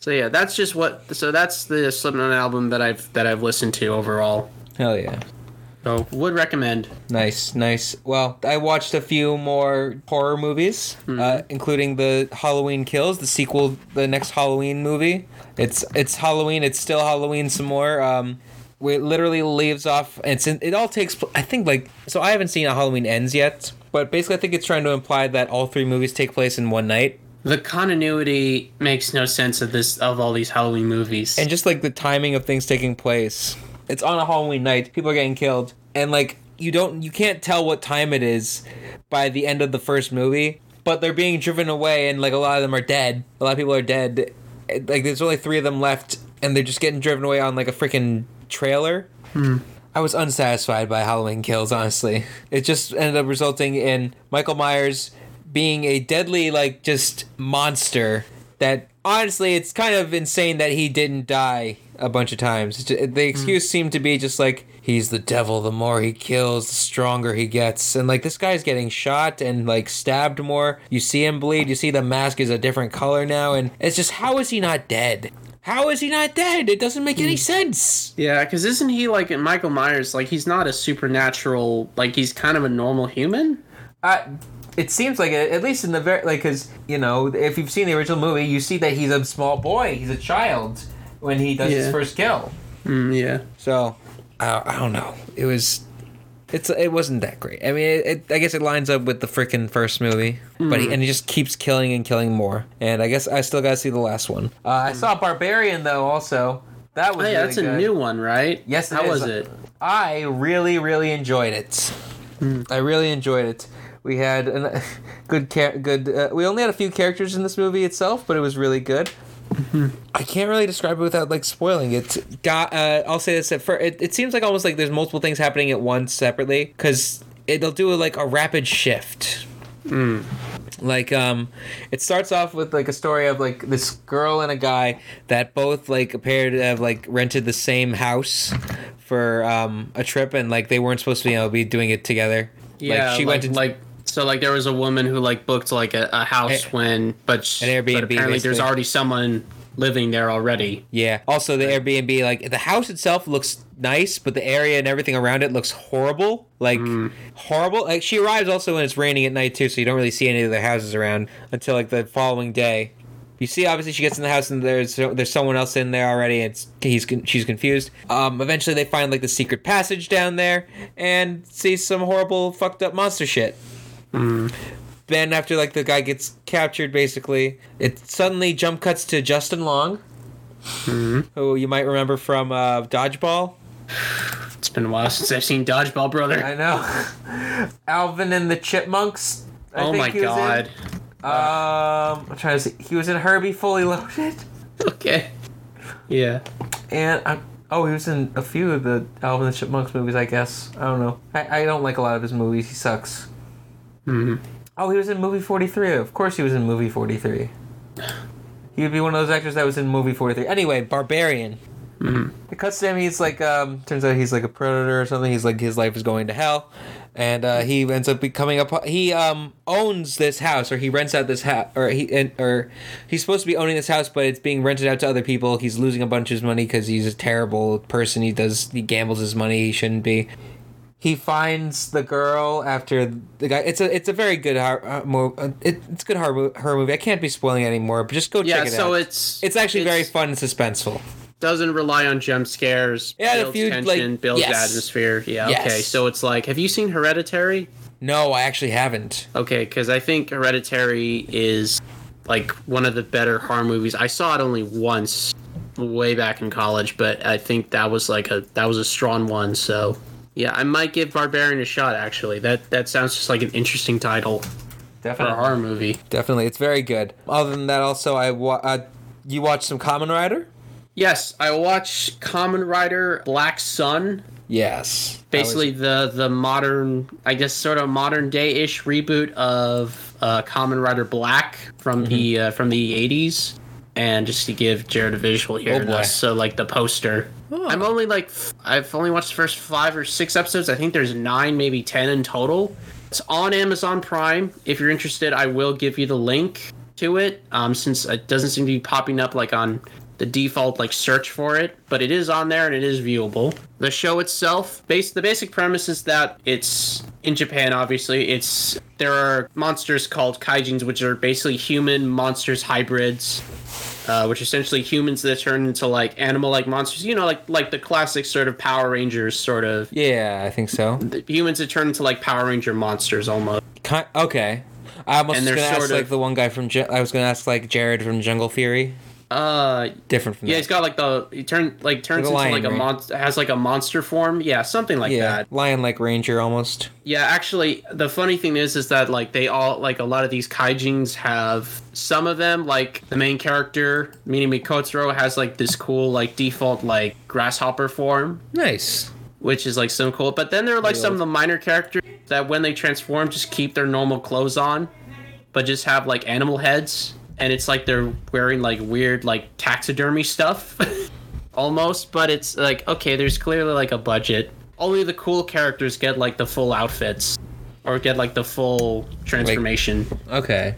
Speaker 2: So yeah, that's just what. So that's the Slipknot album that I've that I've listened to overall.
Speaker 1: Hell yeah.
Speaker 2: So would recommend.
Speaker 1: Nice, nice. Well, I watched a few more horror movies, uh, including the Halloween Kills, the sequel, the next Halloween movie. It's it's Halloween. It's still Halloween some more. Um, where it literally leaves off. It's in, it all takes. I think like so. I haven't seen a Halloween Ends yet, but basically, I think it's trying to imply that all three movies take place in one night.
Speaker 2: The continuity makes no sense of this of all these Halloween movies.
Speaker 1: and just like the timing of things taking place it's on a halloween night. People are getting killed. And like you don't you can't tell what time it is by the end of the first movie but they're being driven away and like a lot of them are dead. A lot of people are dead. Like there's only three of them left and they're just getting driven away on like a freaking trailer. Hmm. I was unsatisfied by Halloween Kills, honestly. It just ended up resulting in Michael Myers being a deadly, like, just monster that, honestly, it's kind of insane that he didn't die a bunch of times. The excuse seemed to be just like, he's the devil. The more he kills, the stronger he gets. And, like, this guy's getting shot and, like, stabbed more. You see him bleed. You see the mask is a different color now. And it's just, how is he not dead? How is he not dead? It doesn't make any sense.
Speaker 2: yeah, because isn't he like Michael Myers? Like he's not a supernatural. Like he's kind of a normal human.
Speaker 1: Uh, it seems like it, at least in the very like because you know if you've seen the original movie, you see that he's a small boy, he's a child when he does his first kill.
Speaker 2: Mm, yeah.
Speaker 1: So I, I don't know. It was. It's it wasn't that great. I mean, it, it, I guess it lines up with the freaking first movie, but he, and he just keeps killing and killing more. And I guess I still gotta see the last one. Uh, I saw Barbarian though. Also, that
Speaker 2: Oh
Speaker 1: was
Speaker 2: yeah,
Speaker 1: really
Speaker 2: that's a new one, right?
Speaker 1: Yes, it
Speaker 2: How
Speaker 1: is.
Speaker 2: was it?
Speaker 1: I really, really enjoyed it. I really enjoyed it. We had a good, char- good. Uh, we only had a few characters in this movie itself, but it was really good. I can't really describe it without like spoiling it. Got, uh, I'll say this at first. It, it seems like almost like there's multiple things happening at once separately because it'll do like a rapid shift. Like um, it starts off with like a story of like this girl and a guy that both like appear to have like rented the same house for um a trip and like they weren't supposed to you know be doing it together.
Speaker 2: Yeah,
Speaker 1: like she went to
Speaker 2: like so like there was a woman who like booked like a, a house
Speaker 1: A-
Speaker 2: when but, sh-
Speaker 1: An Airbnb,
Speaker 2: but apparently there's already someone living there already.
Speaker 1: Yeah. Also, the Airbnb, like the house itself looks nice, but the area and everything around it looks horrible. Like horrible. Like she arrives also when it's raining at night too, so you don't really see any of the houses around until like the following day. You see, obviously, she gets in the house and there's there's someone else in there already. And it's he's she's confused. Um, eventually, they find like the secret passage down there and see some horrible, fucked up monster shit. Then after like the guy gets captured, basically, it suddenly jump cuts to Justin Long, who you might remember from uh, Dodgeball.
Speaker 2: It's been a while since I've seen Dodgeball Brother.
Speaker 1: I know. Alvin and the Chipmunks. I
Speaker 2: oh
Speaker 1: think
Speaker 2: my
Speaker 1: he was
Speaker 2: god.
Speaker 1: Um, I'm trying to see. He was in Herbie Fully Loaded,
Speaker 2: Okay. Yeah.
Speaker 1: and I'm, oh, he was in a few of the Alvin and the Chipmunks movies. I guess I don't know. I, I don't like a lot of his movies. He sucks.
Speaker 2: Hmm
Speaker 1: Oh, he was in movie 43. Of course he was in movie 43. He would be one of those actors that was in movie 43. Anyway, Barbarian. It cuts to him. He's like, um, turns out he's like a predator or something. He's like, his life is going to hell. and uh, he ends up becoming a. He um owns this house, or he rents out this house, or he and, or he's supposed to be owning this house, but it's being rented out to other people. He's losing a bunch of his money because he's a terrible person. He does he gambles his money. He shouldn't be. He finds the girl after the guy. It's a it's a very good horror uh, mo- uh, it, it's a good horror, horror movie. I can't be spoiling anymore, but just go
Speaker 2: Yeah,
Speaker 1: check it
Speaker 2: so
Speaker 1: out.
Speaker 2: So it's
Speaker 1: it's actually very fun and suspenseful.
Speaker 2: doesn't rely on jump scares.
Speaker 1: Yeah,
Speaker 2: builds
Speaker 1: few,
Speaker 2: tension,
Speaker 1: like-
Speaker 2: builds
Speaker 1: yes.
Speaker 2: atmosphere. Yeah,
Speaker 1: Yes.
Speaker 2: okay. So it's like, have you seen Hereditary?
Speaker 1: No, I actually haven't.
Speaker 2: Okay, because I think Hereditary is like one of the better horror movies. I saw it only once, way back in college, but I think that was like a that was a strong one. So yeah, I might give Barbarian a shot. Actually, that that sounds just like an interesting title for a horror movie.
Speaker 1: Definitely, it's very good. Other than that, also I wa- uh, you watched some Kamen Rider.
Speaker 2: Yes, I watched Kamen Rider Black Sun.
Speaker 1: Yes,
Speaker 2: Basically, the the modern, I guess, sort of modern day ish reboot of uh, Kamen Rider Black from the uh, from the eighties. And just to give Jared a visual here,
Speaker 1: Oh,
Speaker 2: so like the poster. I'm only like I've only watched the first five or six episodes. I think there's nine, maybe ten in total. It's on Amazon Prime. If you're interested, I will give you the link to it. Um, since it doesn't seem to be popping up like on the default like search for it, but it is on there and it is viewable. The show itself, base the basic premise is that it's in Japan. Obviously, it's there are monsters called kaijins, which are basically human monsters hybrids uh, which essentially humans that turn into like animal-like monsters. You know, like like the classic sort of Power Rangers sort of
Speaker 1: Yeah, I think so.
Speaker 2: humans that turn into like Power Ranger monsters almost.
Speaker 1: Ki- okay, I almost
Speaker 2: And
Speaker 1: was gonna ask
Speaker 2: sort
Speaker 1: like the one guy from. I was gonna ask like Jared from Jungle Fury.
Speaker 2: Uh,
Speaker 1: Different from
Speaker 2: yeah,
Speaker 1: that.
Speaker 2: he's got like the he turn like turns into
Speaker 1: lion,
Speaker 2: like a
Speaker 1: right?
Speaker 2: monster has like a monster form. Yeah, something like
Speaker 1: yeah,
Speaker 2: that.
Speaker 1: lion like ranger almost.
Speaker 2: Yeah, actually, the funny thing is, is that like they all like a lot of these kaijins have some of them like the main character, meaning Mikotaro, has like this cool like default like grasshopper form.
Speaker 1: Nice.
Speaker 2: which is like so cool. But then there are like some of the minor characters that when they transform just keep their normal clothes on, but just have like animal heads, and it's like they're wearing like weird like taxidermy stuff, almost. But it's like okay, there's clearly like a budget. Only the cool characters get like the full outfits, or get like the full transformation.
Speaker 1: Okay.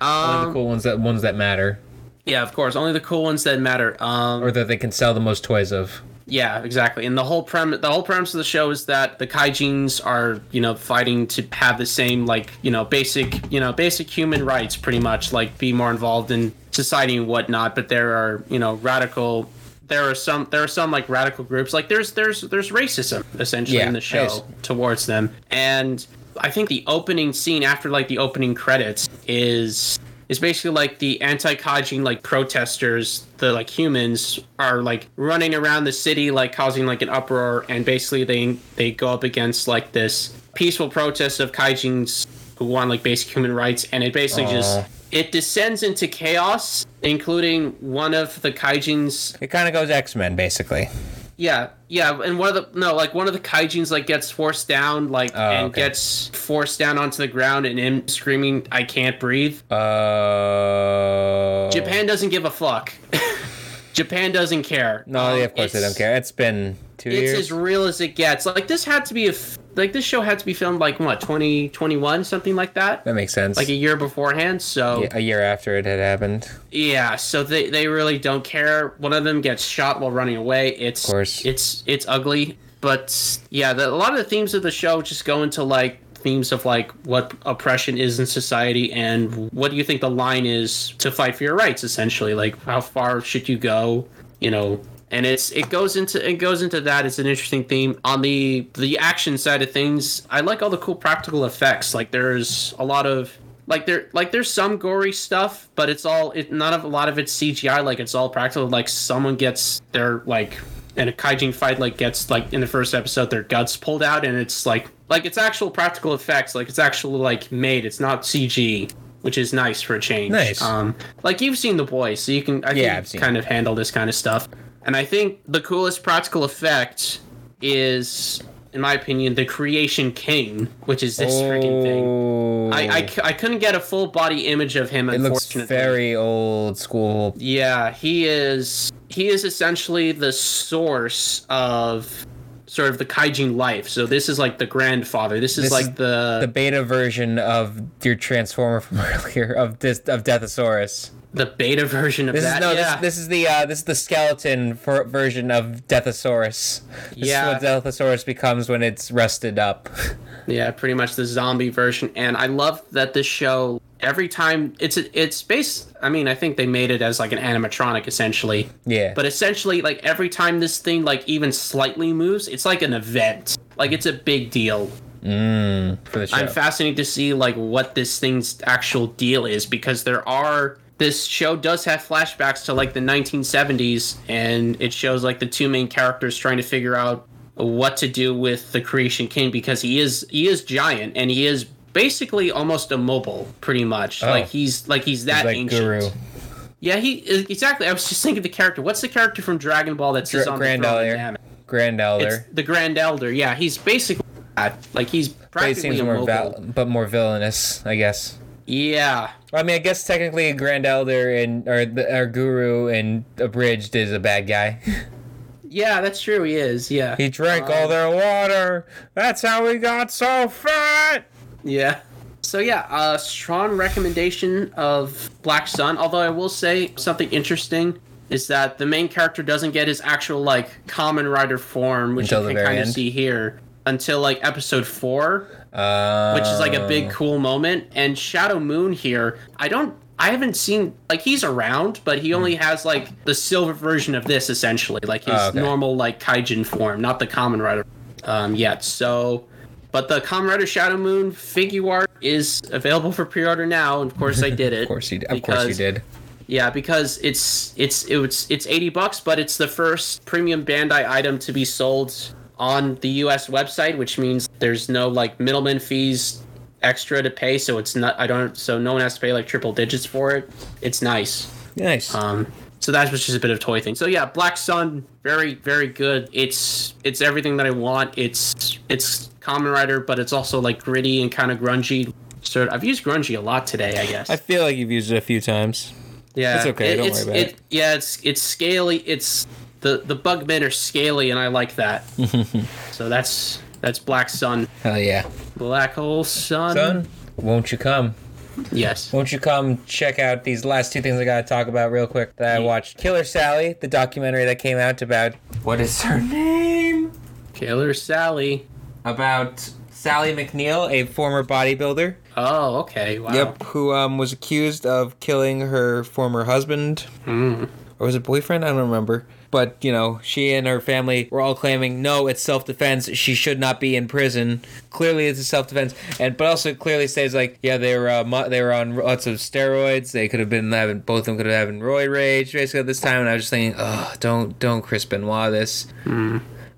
Speaker 1: um, Only
Speaker 2: um,
Speaker 1: the cool ones that ones that matter,
Speaker 2: yeah, of course, only the cool ones that matter. Um,
Speaker 1: or that they can sell the most toys of.
Speaker 2: Yeah, exactly. And the whole premise, the whole premise of the show is that the kaijins are, you know, fighting to have the same, like, you know, basic, you know, basic human rights, pretty much, like, be more involved in society and whatnot. But there are, you know, radical. There are some. There are some like radical groups. Like there's there's there's racism essentially
Speaker 1: Yeah,
Speaker 2: in the show
Speaker 1: yes.
Speaker 2: towards them. And I think the opening scene after like the opening credits is is basically like the anti-kaijin like protesters the like humans are like running around the city like causing like an uproar and basically they they go up against like this peaceful protest of kaijins who want like basic human rights and it basically just it descends into chaos including one of the kaijins
Speaker 1: It kind of goes X Men basically.
Speaker 2: Yeah, yeah, and one of the no, like one of the kaijins like gets forced down, like
Speaker 1: Oh,
Speaker 2: and
Speaker 1: okay.
Speaker 2: gets forced down onto the ground, and him screaming, "I can't breathe."
Speaker 1: Uh.
Speaker 2: Japan doesn't give a fuck. Japan doesn't care.
Speaker 1: No,
Speaker 2: Um,
Speaker 1: yeah, of course they don't care. It's been two
Speaker 2: It's
Speaker 1: years.
Speaker 2: as real as it gets. Like this had to be a f- like this show had to be filmed like what twenty twenty one something like that,
Speaker 1: that makes sense.
Speaker 2: like a year beforehand. So
Speaker 1: Yeah, a year after it had happened.
Speaker 2: Yeah, so they, they really don't care. One of them gets shot while running away. It's
Speaker 1: Of course.
Speaker 2: it's it's ugly, but yeah, the, a lot of the themes of the show just go into like themes of like what oppression is in society and what do you think the line is to fight for your rights essentially like how far should you go you know and it's it goes into it goes into that. It's an interesting theme. On the the action side of things i like all the cool practical effects. Like there's a lot of like there like there's some gory stuff but it's all it none of a lot of it's cgi like it's all practical. Like someone gets their like in a kaijin fight like gets like in the first episode their guts pulled out and it's like like it's actual practical effects. Like it's actually like made. It's not cg which is nice for a change.
Speaker 1: Nice.
Speaker 2: um like you've seen the boys so you can i
Speaker 1: Yeah, seen
Speaker 2: kind of handle this kind of stuff and i think the coolest practical effect is in my opinion the creation king which is this freaking thing I I couldn't get a full body image of him
Speaker 1: Oh. It looks very old school.
Speaker 2: yeah, he is he is essentially the source of sort of the kaijin life. So this is like the grandfather. This is
Speaker 1: This
Speaker 2: like the
Speaker 1: the beta version of your transformer from earlier of this of Deathsaurus.
Speaker 2: The beta version of
Speaker 1: This
Speaker 2: that.
Speaker 1: is no,
Speaker 2: yeah.
Speaker 1: this, this is the uh, this is the skeleton for, version of Deathsaurus. This
Speaker 2: Yeah.
Speaker 1: is what Deathsaurus becomes when it's rusted up.
Speaker 2: Yeah, pretty much the zombie version. And I love that this show every time it's it's based. I mean, I think they made it as like an animatronic essentially.
Speaker 1: Yeah.
Speaker 2: But essentially, like every time this thing like even slightly moves, it's like an event. Like it's a big deal.
Speaker 1: mm, for the show.
Speaker 2: I'm fascinated to see like what this thing's actual deal is because there are this show does have flashbacks to like the 1970s and it shows like the two main characters trying to figure out what to do with the creation king because he is he is giant and he is basically almost immobile pretty much
Speaker 1: Oh.
Speaker 2: like he's like he's that
Speaker 1: He's like
Speaker 2: ancient
Speaker 1: Guru.
Speaker 2: yeah he exactly i was just thinking the character what's the character from dragon ball that sits
Speaker 1: Dra-
Speaker 2: on
Speaker 1: Grand
Speaker 2: the throne
Speaker 1: Elder. Grand Elder.
Speaker 2: it's the grand elder yeah he's basically like he's
Speaker 1: But he
Speaker 2: practically
Speaker 1: seems more
Speaker 2: immobile
Speaker 1: val- but more villainous, I guess.
Speaker 2: Yeah
Speaker 1: I mean, I guess technically Grand Elder and or the or Guru and Abridged is a bad guy.
Speaker 2: Yeah, that's true. He is. Yeah.
Speaker 1: he drank all their water. That's how he got so fat.
Speaker 2: Yeah. So yeah, uh, strong recommendation of Black Sun. Although I will say something interesting is that the main character doesn't get his actual like Kamen Rider form, which
Speaker 1: Until
Speaker 2: you can kind of see here, until like episode four,
Speaker 1: Uh,
Speaker 2: which is like a big cool moment. And Shadow Moon here, I don't. I haven't seen like he's around, but he only has like the silver version of this essentially, like his
Speaker 1: Oh, okay.
Speaker 2: normal like kaijin form, not the Kamen Rider um, yet. So, but the Kamen Rider Shadow Moon figure art is available for pre-order now, and of course I did it.
Speaker 1: Of course you did. Of course you did.
Speaker 2: Yeah, because it's it's it's it's eighty bucks, but it's the first premium Bandai item to be sold on the U.S. website, which means there's no like middleman fees extra to pay. So it's not I don't so no one has to pay like triple digits for it. It's nice.
Speaker 1: Nice.
Speaker 2: Um, so that was just a bit of a toy thing. So yeah, Black Sun, very very good. It's it's everything that I want. It's it's Kamen Rider, but it's also like gritty and kind of grungy. So I've used grungy a lot today, I guess.
Speaker 1: I feel like you've used it a few times.
Speaker 2: yeah,
Speaker 1: it's okay, don't
Speaker 2: it's,
Speaker 1: worry about it.
Speaker 2: Yeah, it's it's scaly. It's the the Bugmen are scaly, and I like that. so that's that's Black Sun,
Speaker 1: Hell yeah.
Speaker 2: Black Hole Sun.
Speaker 1: Son, won't you come?
Speaker 2: Yes.
Speaker 1: Won't you come check out these last two things I gotta talk about real quick that I watched? Killer Sally, the documentary that came out about what is her name?
Speaker 2: Killer Sally.
Speaker 1: About Sally McNeil, a former bodybuilder.
Speaker 2: Oh, okay. Wow.
Speaker 1: Yep, who um was accused of killing her former husband. Or was it boyfriend? I don't remember. But, you know, she and her family were all claiming, no, it's self defense. She should not be in prison. Clearly, it's a self defense. And but also clearly says like, yeah, they were uh, mu- they were on lots of steroids. They could have been having both of them could have having roid rage basically at this time. And I was just thinking, oh, don't don't Chris Benoit this.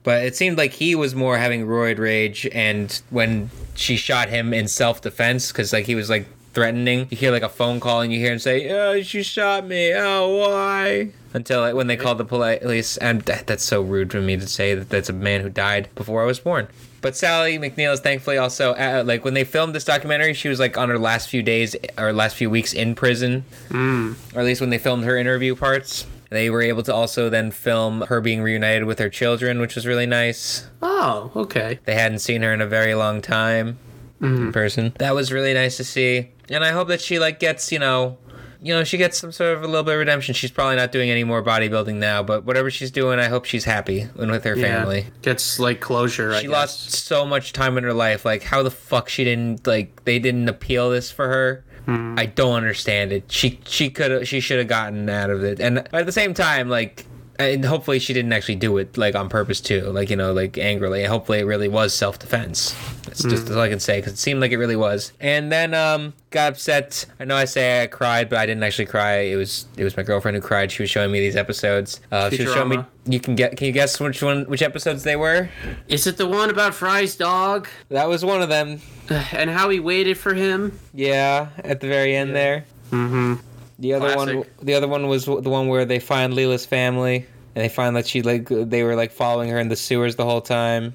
Speaker 1: But it seemed like he was more having roid rage, and when she shot him in self defense, because like he was like threatening, you hear like a phone call, and you hear him say, "Oh, she shot me. Oh, why?" Until like, when they called the police, and that, that's so rude for me to say that that's a man who died before I was born. But Sally McNeil is thankfully also uh, uh like when they filmed this documentary, she was like on her last few days or last few weeks in prison, hmm. or at least when they filmed her interview parts. They were able to also then film her being reunited with her children, which was really nice.
Speaker 2: Oh, okay.
Speaker 1: They hadn't seen her in a very long time hmm. in person. That was really nice to see. And I hope that she like gets, you know, you know, she gets some sort of a little bit of redemption. She's probably not doing any more bodybuilding now, but whatever she's doing, I hope she's happy and with her
Speaker 2: Yeah.
Speaker 1: family.
Speaker 2: Gets like closure. I
Speaker 1: She lost so much time in her life. Like how the fuck she didn't like they didn't appeal this for her. Hmm. I don't understand it. She she could she should have gotten out of it. And at the same time, like and hopefully she didn't actually do it like on purpose too. Like you know, like angrily. Hopefully it really was self defense. That's just all I can say because it seemed like it really was. And then um got upset. I know I say I cried, but I didn't actually cry. It was it was my girlfriend who cried. She was showing me these episodes. Uh, she was showing me. You can get. Can you guess which one? Which episodes they were?
Speaker 2: Is it the one about Fry's dog
Speaker 1: That was one of them.
Speaker 2: and how he waited for him?
Speaker 1: Yeah, at the very end there.
Speaker 2: Mm-hmm.
Speaker 1: The other one, the other one was the one where they find Leela's family, and they find that she like they were like following her in the sewers the whole time.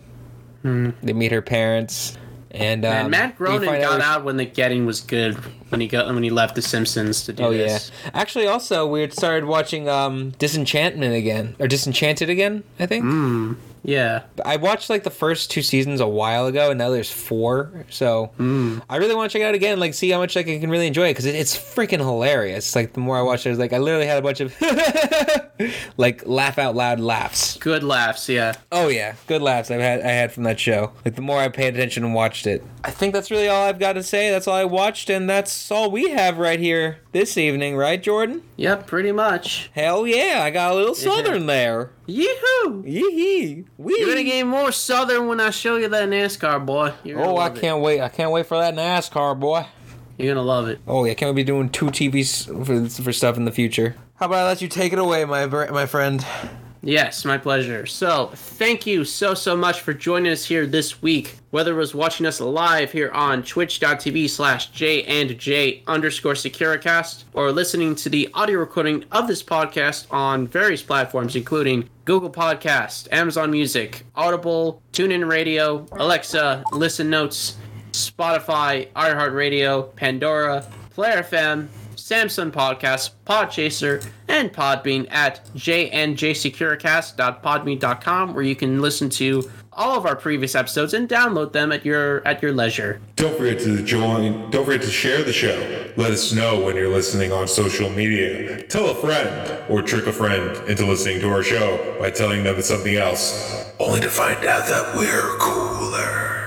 Speaker 1: They meet her parents, and um,
Speaker 2: and Matt Groening got
Speaker 1: where she-
Speaker 2: out when the getting was good when he got when he left The Simpsons to do
Speaker 1: Oh yeah.
Speaker 2: this.
Speaker 1: Actually, also we had started watching um Disenchantment again or Disenchanted again. I think.
Speaker 2: Mm. Yeah.
Speaker 1: I watched like the first two seasons a while ago, and now there's four. So mm. I really want to check it out again, like see how much like I can really enjoy it because it, it's freaking hilarious. Like the more I watched it, like I literally had a bunch of like laugh out loud laughs.
Speaker 2: Good laughs, yeah.
Speaker 1: Oh yeah, good laughs I've had I had from that show. Like the more I paid attention and watched it. I think that's really all I've got to say. That's all I watched, and that's all we have right here this evening, right, Jordan?
Speaker 2: Yep, pretty much.
Speaker 1: Hell yeah, I got a little southern there.
Speaker 2: Yee-hoo!
Speaker 1: Yee wee.
Speaker 2: You're gonna get more southern when I show you that NASCAR, boy. You're
Speaker 1: Oh, I can't wait! I can't wait for that NASCAR boy.
Speaker 2: You're gonna love it.
Speaker 1: Oh yeah, can't we be doing two TVs for, for stuff in the future? How about I let you take it away, my my friend?
Speaker 2: Yes, my pleasure. So, thank you so, so much for joining us here this week. Whether it was watching us live here on twitch.tv slash J and J underscore Securicast or listening to the audio recording of this podcast on various platforms, including Google Podcast, Amazon Music, Audible, TuneIn Radio, Alexa, Listen Notes, Spotify, iHeartRadio, Pandora, Player FM, Samsung Podcast, Podchaser, and Podbean at jnjsecuricast.podbean.com, where you can listen to all of our previous episodes and download them at your at your leisure.
Speaker 6: Don't forget to join. Don't forget to share the show. Let us know when you're listening on social media. Tell a friend or trick a friend into listening to our show by telling them it's something else. Only to find out that we're cooler.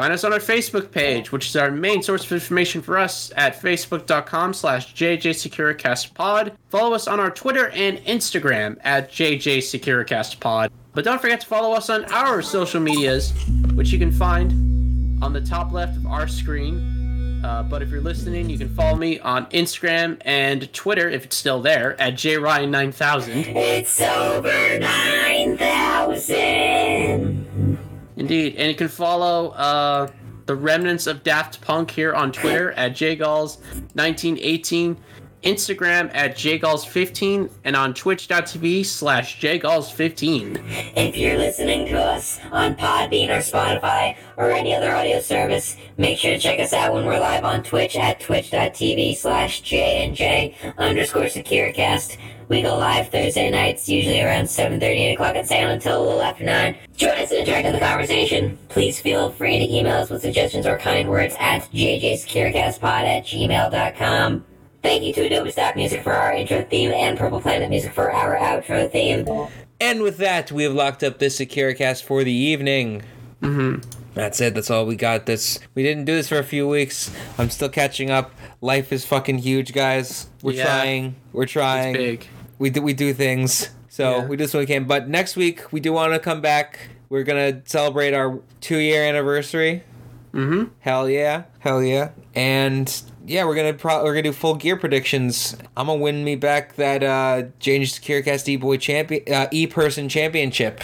Speaker 2: Find us on our Facebook page, which is our main source of information for us at facebook.com slash jjsecuricastpod. Follow us on our Twitter and Instagram at jjsecuricastpod. But don't forget to follow us on our social medias, which you can find on the top left of our screen. Uh, but if you're listening, you can follow me on Instagram and Twitter, if it's still there, at jryan9000.
Speaker 7: It's over 9,000.
Speaker 2: Indeed, and you can follow uh, the remnants of Daft Punk here on Twitter at jgolls1918, Instagram at jgolls15, and on twitch.tv slash jgolls15.
Speaker 7: If you're listening to us on Podbean or Spotify or any other audio service, make sure to check us out when we're live on Twitch at twitch.tv slash J underscore Securicast. We go live Thursday nights, usually around 7.30, 8 o'clock and stay on until a little after 9. Join us and interact in the conversation. Please feel free to email us with suggestions or kind words at jjsecuricastpod at gmail.com. Thank you to Adobe Stock Music for our intro theme and Purple Planet Music for our outro theme.
Speaker 1: And with that, we have locked up this Securicast for the evening. Mm-hmm. That's it. That's all we got. This we didn't do this for a few weeks. I'm still catching up. Life is fucking huge, guys. We're
Speaker 2: Yeah.
Speaker 1: trying. We're trying.
Speaker 2: Big.
Speaker 1: We do we do things. So
Speaker 2: Yeah.
Speaker 1: we do this when we can. But next week we do want to come back. We're gonna celebrate our two year anniversary.
Speaker 2: Mm-hmm.
Speaker 1: Hell yeah, hell yeah, and yeah, we're gonna pro- we're gonna do full gear predictions. I'm gonna win me back that uh Change SecuriCast E Boy champion uh, E Person Championship.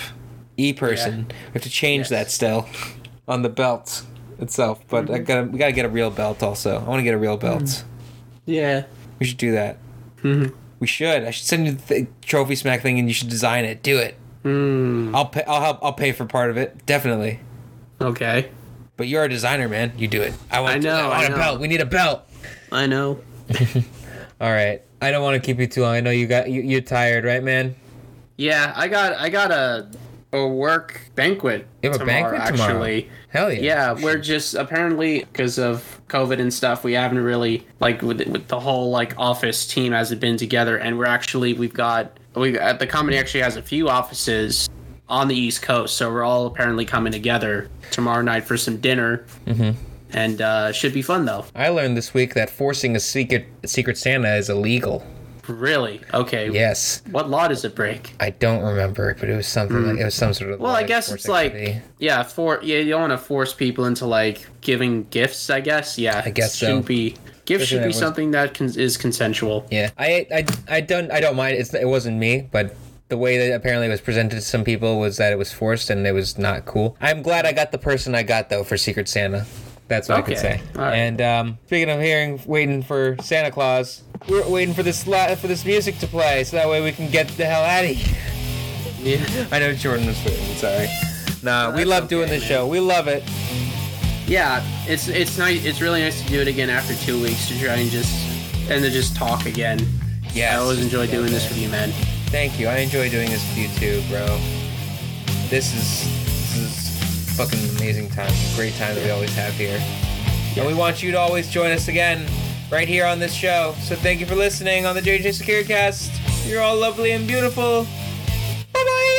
Speaker 1: E Person. We have to change
Speaker 2: Yes.
Speaker 1: that still on the belt itself, but I gotta we gotta get a real belt also. I want to get a real belt.
Speaker 2: Yeah.
Speaker 1: We should do that. We should. I should send you the trophy smack thing, and you should design it. Do it. Hmm. I'll pay. I'll help. I'll pay for part of it. Definitely.
Speaker 2: Okay.
Speaker 1: But you're a designer, man. You do it. I want.
Speaker 2: I
Speaker 1: to-
Speaker 2: know,
Speaker 1: I want
Speaker 2: I
Speaker 1: a
Speaker 2: know.
Speaker 1: belt. We need a belt.
Speaker 2: I know.
Speaker 1: All right. I don't want to keep you too long. I know you got you, you're tired, right, man?
Speaker 2: Yeah, I got I got a a work banquet.
Speaker 1: You have a
Speaker 2: tomorrow,
Speaker 1: banquet tomorrow?
Speaker 2: actually.
Speaker 1: Hell yeah.
Speaker 2: Yeah, we're just apparently because of COVID and stuff, we haven't really like with with the whole like office team hasn't been together, and we're actually we've got we uh, the company actually has a few offices on the East Coast, so we're all apparently coming together tomorrow night for some dinner, mm-hmm. and uh, should be fun though.
Speaker 1: I learned this week that forcing a secret secret Santa is illegal.
Speaker 2: Really? Okay.
Speaker 1: Yes.
Speaker 2: What law does it break?
Speaker 1: I don't remember but it was something like it was some sort of.
Speaker 2: Well, I guess it's like yeah, for yeah, you don't want to force people into like giving gifts. I guess yeah.
Speaker 1: I guess
Speaker 2: it shouldn't
Speaker 1: so.
Speaker 2: be. Gifts
Speaker 1: Especially
Speaker 2: should be something that con- is consensual.
Speaker 1: Yeah, I I I don't I don't mind. It's it wasn't me, but the way that apparently it was presented to some people was that it was forced and it was not cool. I'm glad I got the person I got though for Secret Santa. That's what I could say.
Speaker 2: right.
Speaker 1: And um, speaking of hearing, waiting for Santa Claus, we're waiting for this la- for this music to play, so that way we can get the hell out of here.
Speaker 2: Yeah.
Speaker 1: I know Jordan was waiting. Sorry. Nah, we love doing this
Speaker 2: man.
Speaker 1: show. We love it.
Speaker 2: Yeah, it's it's nice. It's really nice to do it again after two weeks to try and just and to just talk again.
Speaker 1: Yeah,
Speaker 2: I always enjoy doing this with you, man.
Speaker 1: Thank you. I enjoy doing this with you too, bro. this is this is fucking amazing time, great time that we always have here. And we want you to always join us again right here on this show. So thank you for listening on the JJ SecuriCast. You're all lovely and beautiful. Bye bye.